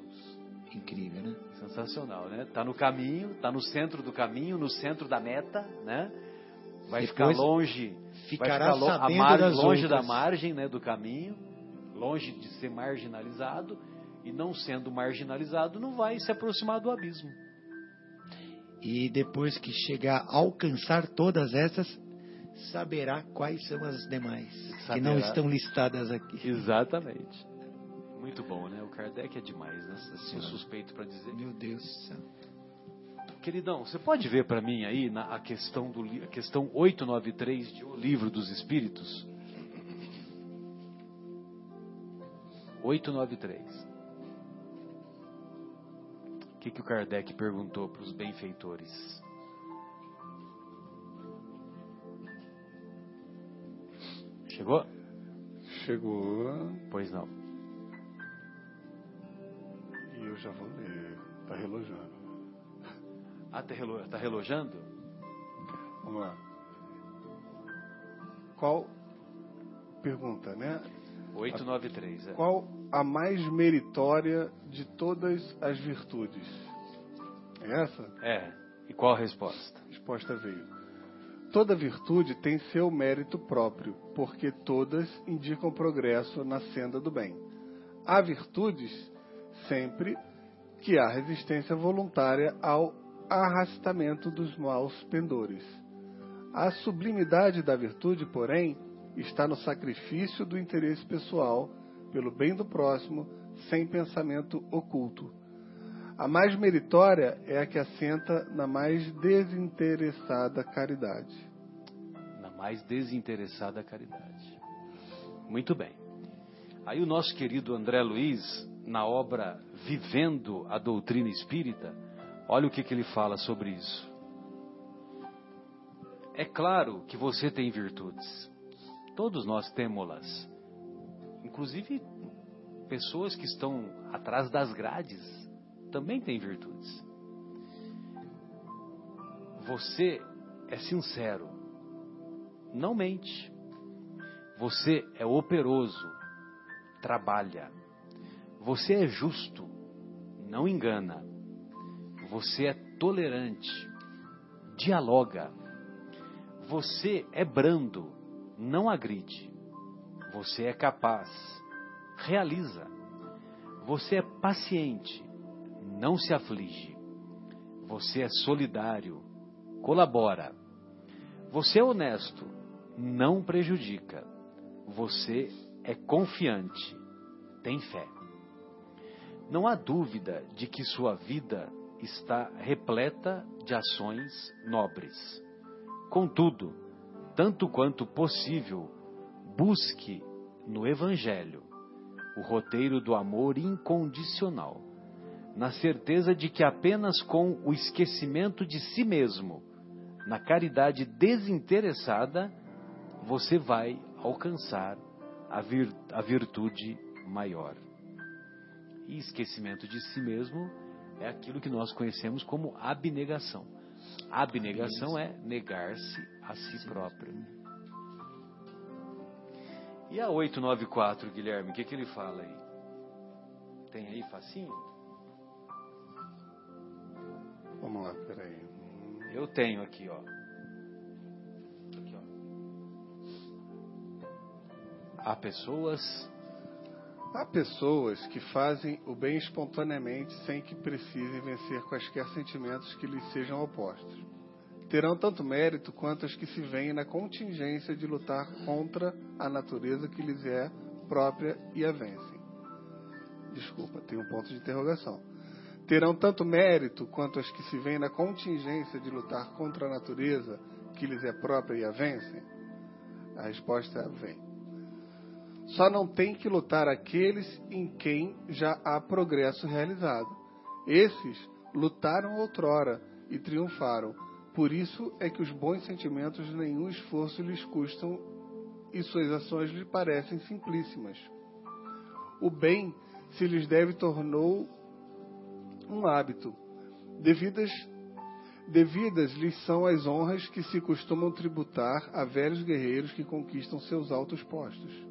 Incrível, né? Sensacional, né? Tá no caminho, tá no centro do caminho, no centro da meta, né? Vai ficar longe, ficará ficar sabendo mar- longe da outras. margem, né, do caminho, longe de ser marginalizado, e não sendo marginalizado, não vai se aproximar do abismo. E depois que chegar a alcançar todas essas, saberá quais são as demais, saberá. que não estão listadas aqui. Exatamente. Muito bom, né? O Kardec é demais, né? Assim, suspeito para dizer. Meu Deus do céu. Queridão, você pode ver para mim aí na, a questão do a questão 893 de O Livro dos Espíritos? 893. O que, que o Kardec perguntou para os benfeitores? Chegou? Chegou. Pois não. E eu já vou ler. Tá relojando. Ah, tá, relo, tá relojando? Vamos lá. Qual. Pergunta, né? 893. É. Qual a mais meritória de todas as virtudes? É essa? É. E qual a resposta? A resposta veio. Toda virtude tem seu mérito próprio, porque todas indicam progresso na senda do bem. Há virtudes sempre que há resistência voluntária ao arrastamento dos maus pendores. A sublimidade da virtude, porém, está no sacrifício do interesse pessoal pelo bem do próximo, sem pensamento oculto. A mais meritória é a que assenta na mais desinteressada caridade. Na mais desinteressada caridade. Muito bem. Aí o nosso querido André Luiz, na obra Vivendo a Doutrina Espírita, Olha o que, que ele fala sobre isso. É claro que você tem virtudes. Todos nós temos-las. Inclusive, pessoas que estão atrás das grades também têm virtudes. Você é sincero, não mente. Você é operoso, trabalha. Você é justo, não engana. Você é tolerante, dialoga. Você é brando, não agride. Você é capaz, realiza. Você é paciente, não se aflige. Você é solidário, colabora. Você é honesto, não prejudica. Você é confiante, tem fé. Não há dúvida de que sua vida está repleta de ações nobres. Contudo, tanto quanto possível, busque no Evangelho o roteiro do amor incondicional, na certeza de que apenas com o esquecimento de si mesmo, na caridade desinteressada, você vai alcançar a, vir, a virtude maior. E esquecimento de si mesmo é aquilo que nós conhecemos como abnegação. Abnegação é negar-se a si próprio. E a 894, Guilherme, o que, que ele fala aí? Tem aí facinho? Vamos lá, peraí. Eu tenho aqui, ó. Aqui, ó. Há pessoas Há pessoas que fazem o bem espontaneamente sem que precisem vencer quaisquer sentimentos que lhes sejam opostos. Terão tanto mérito quanto as que se veem na contingência de lutar contra a natureza que lhes é própria e a vencem. Desculpa, tem um ponto de interrogação. Terão tanto mérito quanto as que se veem na contingência de lutar contra a natureza que lhes é própria e a vencem? A resposta vem. Só não tem que lutar aqueles em quem já há progresso realizado. Esses lutaram outrora e triunfaram. Por isso é que os bons sentimentos nenhum esforço lhes custam e suas ações lhe parecem simplíssimas. O bem se lhes deve tornou um hábito. Devidas, devidas lhes são as honras que se costumam tributar a velhos guerreiros que conquistam seus altos postos.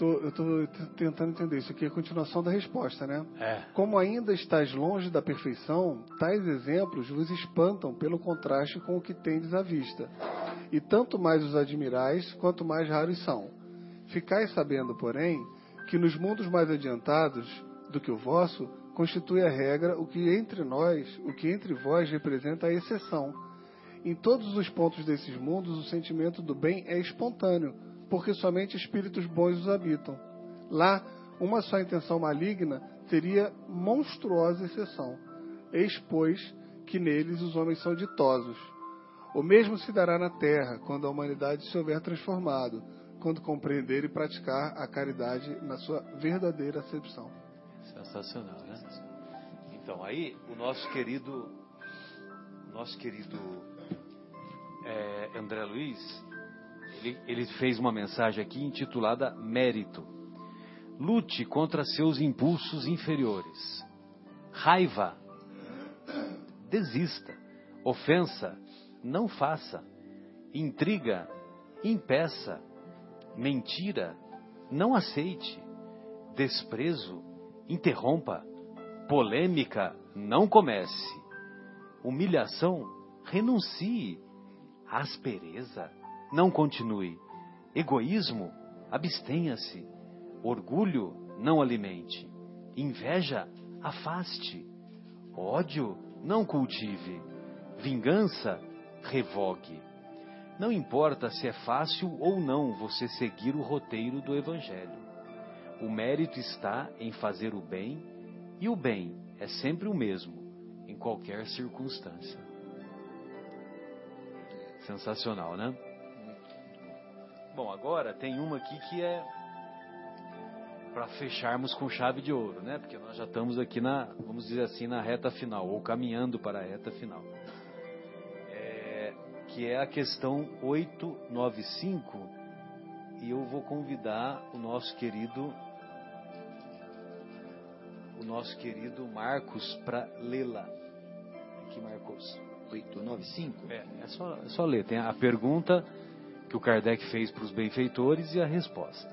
Tô, eu estou tentando entender. Isso aqui é a continuação da resposta, né? É. Como ainda estás longe da perfeição, tais exemplos vos espantam pelo contraste com o que tendes à vista. e tanto mais os admirais, quanto mais raros são. Ficai sabendo, porém, que nos mundos mais adiantados do que o vosso, constitui a regra o que entre nós, o que entre vós representa a exceção. Em todos os pontos desses mundos, o sentimento do bem é espontâneo, porque somente espíritos bons os habitam. Lá, uma só intenção maligna seria monstruosa exceção. Eis, pois, que neles os homens são ditosos. O mesmo se dará na terra, quando a humanidade se houver transformado, quando compreender e praticar a caridade na sua verdadeira acepção. Sensacional, né? Então, aí o nosso querido, nosso querido é, André Luiz, ele, ele fez uma mensagem aqui intitulada Mérito. Lute contra seus impulsos inferiores. Raiva, desista. Ofensa, não faça. Intriga, impeça. Mentira, não aceite. Desprezo, interrompa. Polêmica, não comece. Humilhação, renuncie. Aspereza, não continue. Egoísmo, abstenha-se. Orgulho, não alimente. Inveja, afaste. Ódio, não cultive. Vingança, revogue. Não importa se é fácil ou não você seguir o roteiro do Evangelho. O mérito está em fazer o bem, e o bem é sempre o mesmo, em qualquer circunstância. Sensacional, né? Bom, agora tem uma aqui que é para fecharmos com chave de ouro, né? Porque nós já estamos aqui na, vamos dizer assim, na reta final, ou caminhando para a reta final. É, que é a questão 895, e eu vou convidar o nosso querido o nosso querido Marcos para lê-la. Aqui, Marcos. 895? É, é só, é só ler. Tem a pergunta que o Kardec fez para os benfeitores e a resposta.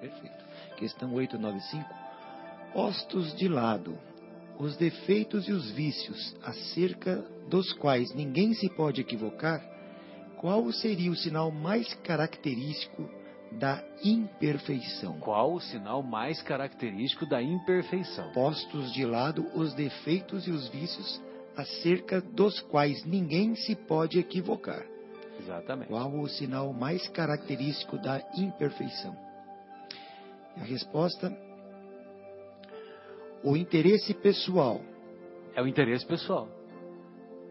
Perfeito. Questão 895. Postos de lado os defeitos e os vícios acerca dos quais ninguém se pode equivocar, qual seria o sinal mais característico da imperfeição? Qual o sinal mais característico da imperfeição? Postos de lado os defeitos e os vícios acerca dos quais ninguém se pode equivocar. Exatamente. Qual o sinal mais característico da imperfeição? A resposta: o interesse pessoal. É o interesse pessoal.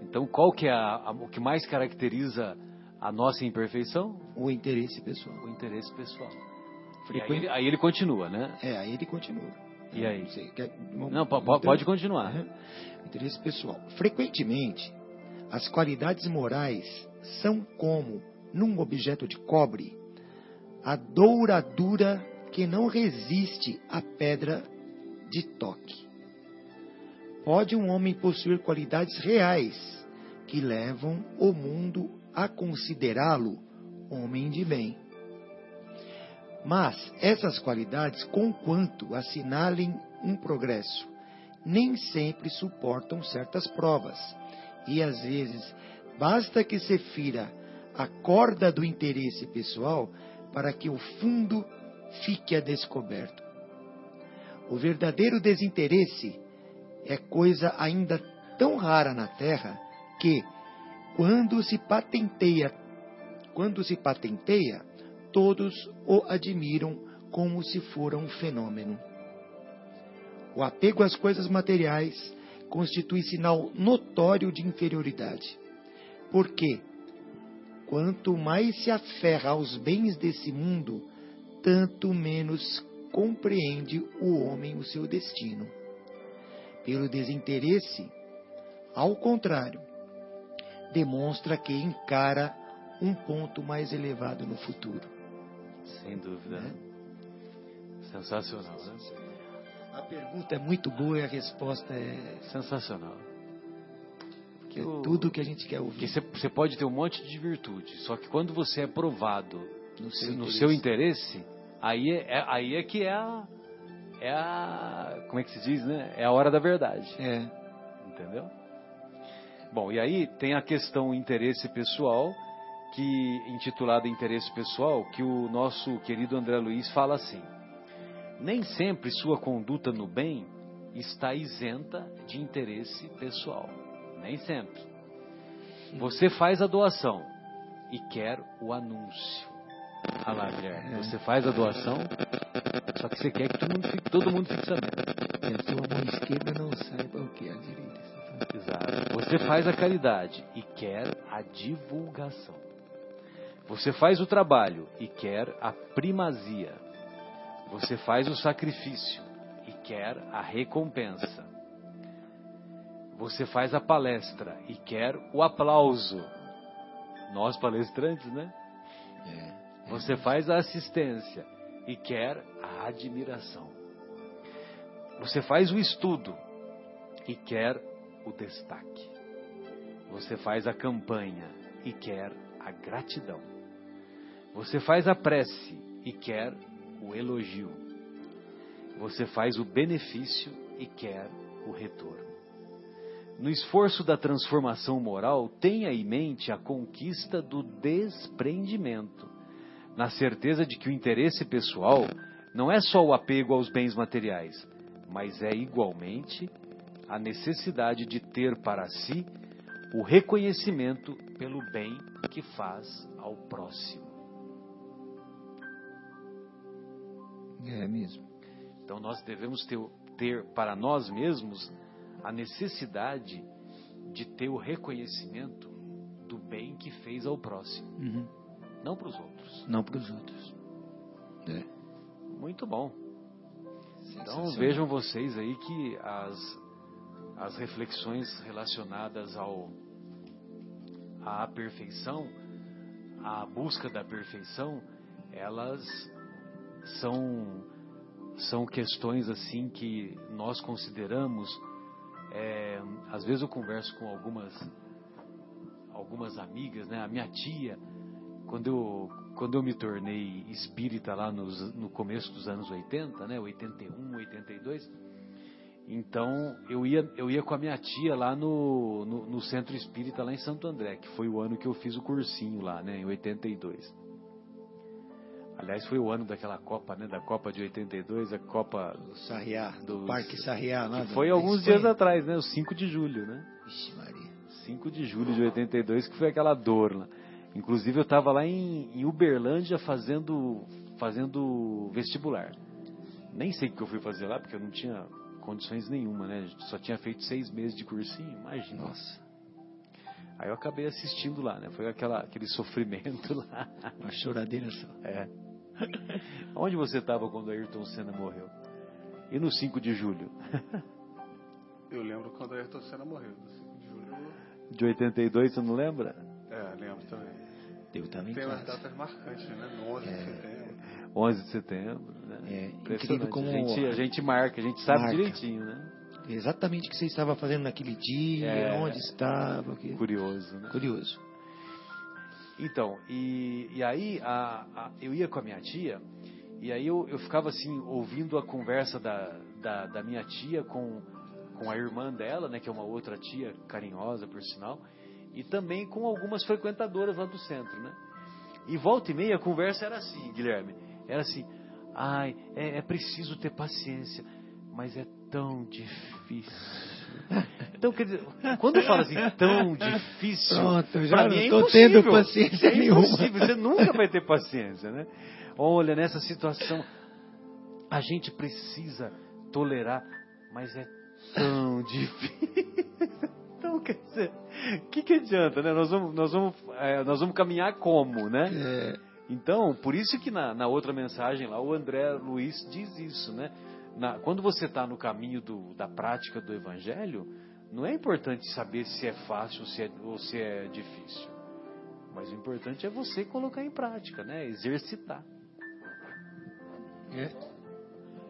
Então, qual que é a, a, o que mais caracteriza a nossa imperfeição? O interesse pessoal. O interesse pessoal. Aí, ele, aí ele continua, né? É, aí ele continua. E aí? Não, sei, quer- Não, po- po- pode continuar. Aham. Interesse pessoal. Frequentemente, as qualidades morais são como, num objeto de cobre, a douradura que não resiste à pedra de toque. Pode um homem possuir qualidades reais que levam o mundo a considerá-lo homem de bem. Mas essas qualidades, conquanto assinalem um progresso, nem sempre suportam certas provas. E às vezes basta que se fira a corda do interesse pessoal para que o fundo fique a descoberto. O verdadeiro desinteresse é coisa ainda tão rara na Terra que, quando se patenteia, quando se patenteia, todos o admiram como se fora um fenômeno. O apego às coisas materiais constitui sinal notório de inferioridade. Porque, quanto mais se aferra aos bens desse mundo, tanto menos compreende o homem o seu destino. Pelo desinteresse, ao contrário, demonstra que encara um ponto mais elevado no futuro. Sem dúvida. né? Sensacional, né? A pergunta é muito boa e a resposta é, Sensacional. É o- tudo que a gente quer ouvir. você, você pode ter um monte de virtude, só que quando você é provado No se- seu no interesse. seu interesse, aí é, é- aí é que é a, é a. Como é que se diz, né? É a hora da verdade. É, Entendeu? Bom, e aí tem a questão interesse pessoal, que intitulada Interesse Pessoal, que o nosso querido André Luiz fala assim: nem sempre sua conduta no bem está isenta de interesse pessoal. Nem sempre. Você faz a doação e quer o anúncio. Ah lá, Guilherme, É. você faz a doação, só que você quer que todo mundo fique, todo mundo fique sabendo. Que a sua mão esquerda não saiba o que é a direita. Exato. Você faz a caridade e quer a divulgação. Você faz o trabalho e quer a primazia. Você faz o sacrifício e quer a recompensa. Você faz a palestra e quer o aplauso. Nós palestrantes, né? Você faz a assistência e quer a admiração. Você faz o estudo e quer o destaque. Você faz a campanha e quer a gratidão. Você faz a prece e quer o elogio. Você faz o benefício e quer o retorno. No esforço da transformação moral, tenha em mente a conquista do desprendimento, na certeza de que o interesse pessoal não é só o apego aos bens materiais, mas é igualmente a necessidade de ter para si o reconhecimento pelo bem que faz ao próximo. É mesmo. Então nós devemos ter, ter para nós mesmos a necessidade de ter o reconhecimento do bem que fez ao próximo, Uhum. não para os outros. Não para os outros. É. Muito bom. Então vejam vocês aí que as, as reflexões relacionadas ao à perfeição, à busca da perfeição, elas são são questões assim que nós consideramos. É, às vezes eu converso com algumas algumas amigas, né? A minha tia, quando eu quando eu me tornei espírita lá nos, no começo dos anos 80, né, 81, 82, então eu ia, eu ia com a minha tia lá no, no, no centro espírita lá em Santo André, que foi o ano que eu fiz o cursinho lá, né, em 82. Aliás, foi o ano daquela Copa, né, da Copa de 82, a Copa Do Sarriá, do Parque Sarriá lá. que foi alguns Espanha. dias atrás, né, o 5 de julho, né? Vixe Maria. 5 de julho de 82, que foi aquela dor lá. Inclusive eu estava lá em, em Uberlândia fazendo, fazendo vestibular. Nem sei o que eu fui fazer lá, porque eu não tinha condições nenhuma, né? Só tinha feito seis meses de cursinho, imagina. Nossa, Aí eu acabei assistindo lá, né? Foi aquela, aquele sofrimento lá. uma choradeira só. É. Onde você estava quando Ayrton Senna morreu? E no 5 de julho Eu lembro quando a Ayrton Senna morreu, do 5 de julho. de 82, você não lembra? É, lembro também. Eu em Tem umas datas marcantes, né? No 11 de setembro. 11 de setembro, né? É, incrível como a, gente, a gente marca, a gente sabe marca. direitinho, né? Exatamente o que você estava fazendo naquele dia, É. onde estava. que- Curioso, né? Curioso. Então, e, e aí a- a- eu ia com a minha tia, e aí eu, eu ficava assim, ouvindo a conversa da, da, da minha tia com, com a irmã dela, né, que é uma outra tia carinhosa, por sinal, e também com algumas frequentadoras lá do centro, né? E volta e meia a conversa era assim, Guilherme, era assim, ai, é, é preciso ter paciência, mas é tão difícil. Então, quer dizer, quando eu falo assim, tão difícil, Pronto, já pra mim não é tô impossível. tendo paciência é nenhuma. impossível, você nunca vai ter paciência, né? Olha, nessa situação, a gente precisa tolerar, mas é tão difícil. Então, quer dizer, o que, que adianta, né? Nós vamos, nós, vamos, é, nós vamos caminhar como, né? É, Então, por isso que na, na outra mensagem lá, o André Luiz diz isso, né? Na- quando você está no caminho do- da prática do Evangelho, não é importante saber se é fácil se é- ou se é difícil. Mas o importante é você colocar em prática, né? Exercitar. é.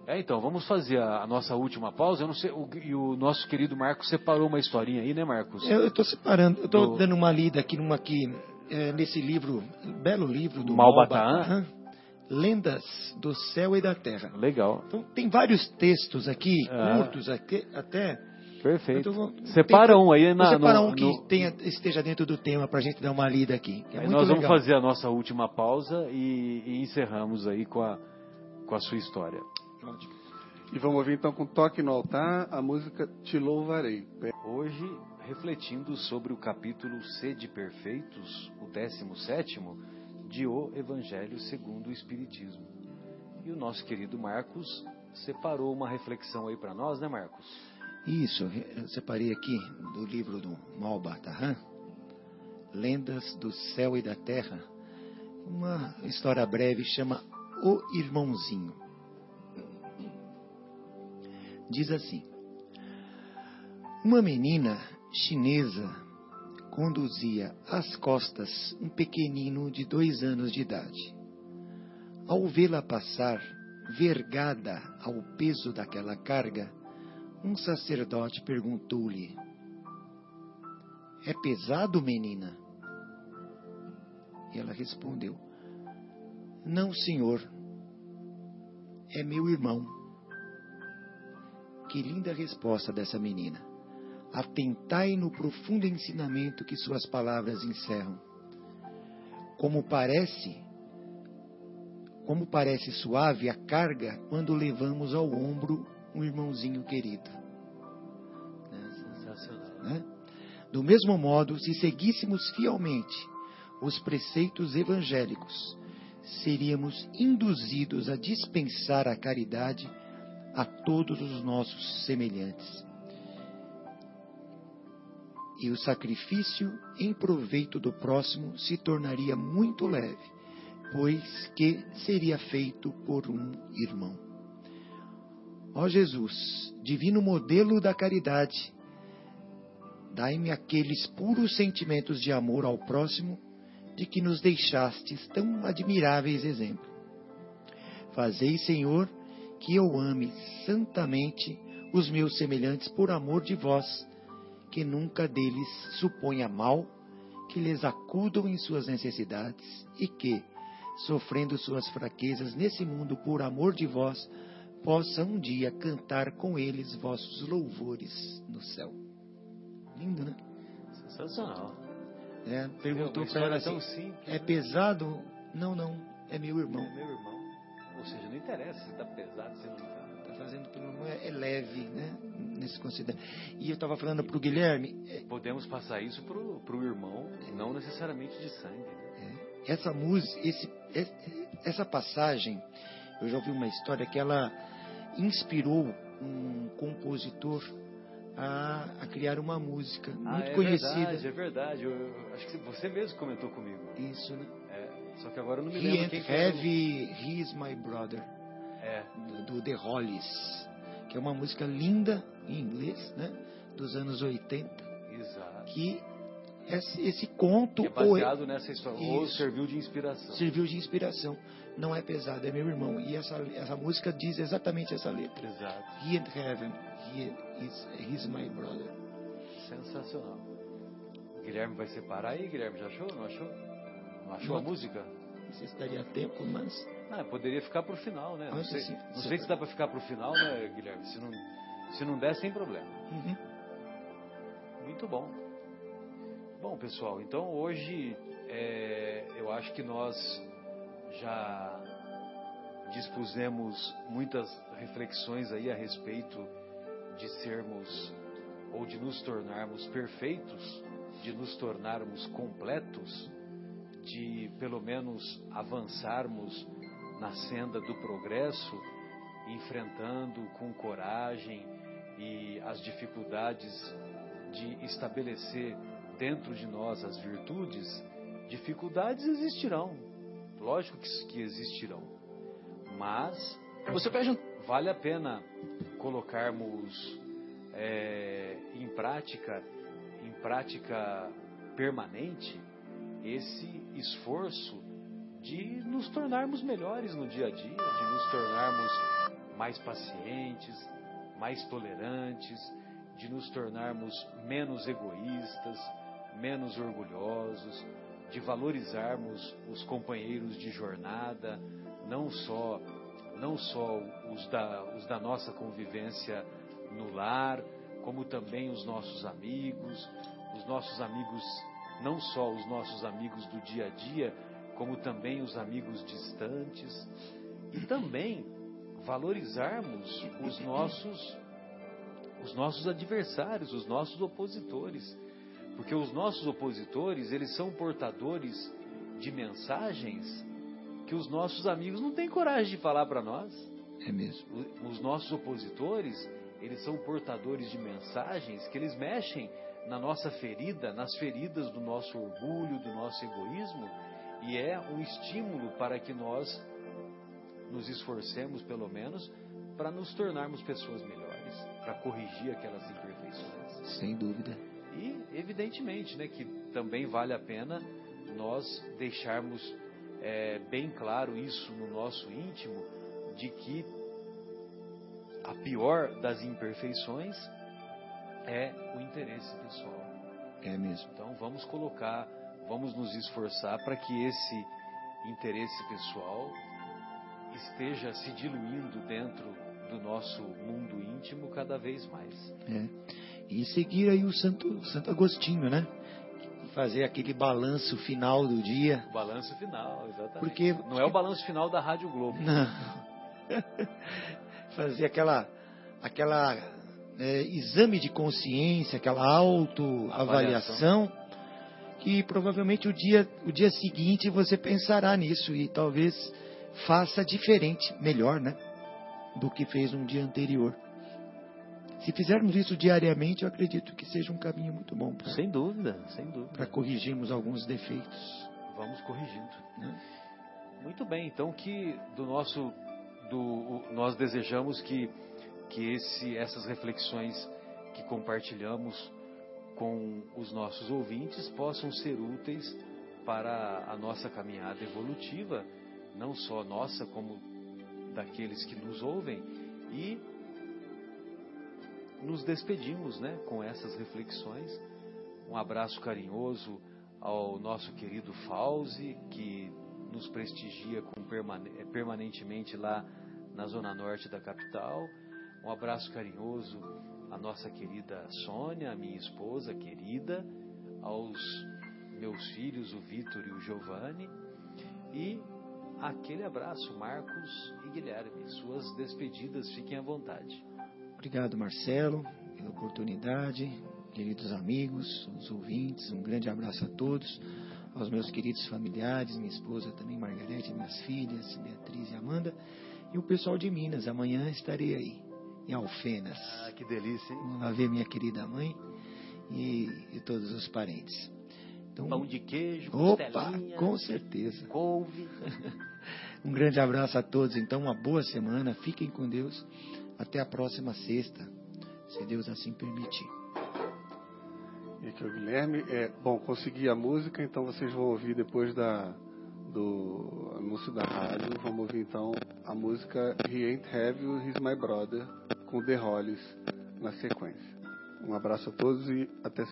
É, então, vamos fazer a, a nossa última pausa. Eu não sei, o, e o nosso querido Marcos separou uma historinha aí, né, Marcos? Eu estou separando, eu estou Do- dando uma lida aqui numa aqui, é, nesse livro, belo livro do Malbataan. Malbataan, Lendas do Céu e da Terra. Legal. Então tem vários textos aqui, Ah. curtos aqui, até, Perfeito. Então, vou- Separa tenta- um aí na, separar no- um que no- tenha- esteja dentro do tema para a gente dar uma lida aqui. é Aí nós vamos legal. fazer a nossa última pausa e, e encerramos aí com a, com a sua história. Ótimo. E vamos ouvir então com toque no altar a música Te Louvarei. Hoje, refletindo sobre o capítulo Sede Perfeitos, o 17 de O Evangelho segundo o Espiritismo. E o nosso querido Marcos separou uma reflexão aí para nós, né, Marcos? Isso, separei aqui do livro do Malbataran, Lendas do Céu e da Terra, uma história breve chama O Irmãozinho. Diz assim: Uma menina chinesa conduzia às costas um pequenino de dois anos de idade. Ao vê-la passar, vergada ao peso daquela carga, um sacerdote perguntou-lhe: É pesado, menina? E ela respondeu: Não, senhor. É meu irmão. Que linda resposta dessa menina. Atentai no profundo ensinamento que suas palavras encerram. Como parece, como parece suave a carga quando levamos ao ombro um irmãozinho querido. Sensacional. né? Do mesmo modo, se seguíssemos fielmente os preceitos evangélicos, seríamos induzidos a dispensar a caridade a todos os nossos semelhantes. E o sacrifício em proveito do próximo se tornaria muito leve, pois que seria feito por um irmão. Ó Jesus, divino modelo da caridade, dai-me aqueles puros sentimentos de amor ao próximo de que nos deixastes tão admiráveis exemplos. Fazei, Senhor, que eu ame santamente os meus semelhantes por amor de vós, que nunca deles suponha mal, que lhes acudam em suas necessidades e que, sofrendo suas fraquezas nesse mundo por amor de vós, possa um dia cantar com eles vossos louvores no céu. Lindo, né? Sensacional. É, perguntou para ela assim: simples. é né? pesado? Não, não, é meu irmão. Meu irmão. Ou seja, não interessa se está pesado, se não está. Está fazendo pelo irmão, é, é leve, né? Nesse considera. E eu estava falando para o Guilherme, é, Podemos passar isso pro, pro irmão, não necessariamente de sangue. né? essa música, esse, é- essa passagem, eu já ouvi uma história que ela inspirou um compositor a, a criar uma música muito ah, é conhecida. verdade, é verdade. Eu, eu acho que você mesmo comentou comigo. Isso, né? É, só que agora eu não me He lembro and quem o- Heavy, He's My Brother. É, do, do The Hollies, que é uma música linda em inglês, né? Dos anos 80, exato. que esse, esse conto Que é ou baseado nessa história. Ou Isso. serviu de inspiração. serviu de inspiração. Não é pesado, é meu irmão. E essa, essa música diz exatamente essa letra. Exato. He and Heaven, he is, he's my brother. Sensacional. O Guilherme vai separar aí, Guilherme, já achou? Não achou? Não achou a Não. música? Não sei se daria tempo, mas Ah, poderia ficar pro final, né? Não Ah, sei, sim, sim. não sei se dá para ficar pro final, né, Guilherme? Se não, se não der, sem problema. uhum. Muito bom. Bom, pessoal, então hoje é, eu acho que nós já dispusemos muitas reflexões aí a respeito de sermos ou de nos tornarmos perfeitos, de nos tornarmos completos, de pelo menos avançarmos na senda do progresso, enfrentando com coragem e as dificuldades de estabelecer dentro de nós as virtudes, dificuldades existirão. Lógico que, existirão. Mas Você pede vale a pena colocarmos é, em prática, em prática permanente, esse esforço de nos tornarmos melhores no dia a dia, de nos tornarmos mais pacientes, mais tolerantes, de nos tornarmos menos egoístas, menos orgulhosos, de valorizarmos os companheiros de jornada, não só não só os da, os da nossa convivência no lar, como também os nossos amigos, os nossos amigos, não só os nossos amigos do dia a dia, como também os amigos distantes, e também valorizarmos os nossos os nossos adversários, os nossos opositores. Porque os nossos opositores, eles são portadores de mensagens que os nossos amigos não têm coragem de falar para nós. É mesmo. Os nossos opositores, eles são portadores de mensagens que eles mexem na nossa ferida, nas feridas do nosso orgulho, do nosso egoísmo, e é um estímulo para que nós nos esforcemos, pelo menos, para nos tornarmos pessoas melhores, para corrigir aquelas imperfeições. Sem dúvida. E, evidentemente, né, que também vale a pena nós deixarmos é, bem claro isso no nosso íntimo, de que a pior das imperfeições é o interesse pessoal. É mesmo. Então vamos colocar, vamos nos esforçar para que esse interesse pessoal esteja se diluindo dentro do nosso mundo íntimo cada vez mais. É. E seguir aí o Santo, Santo Agostinho, né? Fazer aquele balanço final do dia. O balanço final, exatamente. Porque não é o balanço final da Rádio Globo. Não. Fazer aquela aquela é, exame de consciência, aquela autoavaliação, que provavelmente o dia, o dia seguinte você pensará nisso e talvez faça diferente, melhor, né? Do que fez um dia anterior. Se fizermos isso diariamente, eu acredito que seja um caminho muito bom para Sem dúvida, sem dúvida. para corrigirmos alguns defeitos. Vamos corrigindo. Né? Muito bem, então que do nosso do nós desejamos que que esse essas reflexões que compartilhamos com os nossos ouvintes possam ser úteis para a nossa caminhada evolutiva, não só nossa como daqueles que nos ouvem e nos despedimos, né, com essas reflexões. Um abraço carinhoso ao nosso querido Fauzi, que nos prestigia permane- eh, permanentemente lá na zona norte da capital. Um abraço carinhoso à nossa querida Sônia, minha esposa querida, aos meus filhos, o Vitor e o Giovanni, e aquele abraço, Marcos e Guilherme. Suas despedidas, fiquem à vontade. Obrigado, Marcelo, pela oportunidade. Queridos amigos, os ouvintes, um grande abraço a todos. Aos meus queridos familiares, minha esposa também, Margarete, minhas filhas, Beatriz e Amanda. E o pessoal de Minas, amanhã estarei aí, em Alfenas. Ah, que delícia, hein? Vamos lá ver minha querida mãe e, e todos os parentes. Então, Pão de queijo, opa, com certeza. couve. Um grande abraço a todos, então, uma boa semana. Fiquem com Deus. Até a próxima sexta, se Deus assim permitir. E aqui é o Guilherme. É, bom, consegui a música, então vocês vão ouvir depois da, do anúncio da rádio. Vamos ouvir então a música He Ain't Have You, He's My Brother, com The Hollies na sequência. Um abraço a todos e até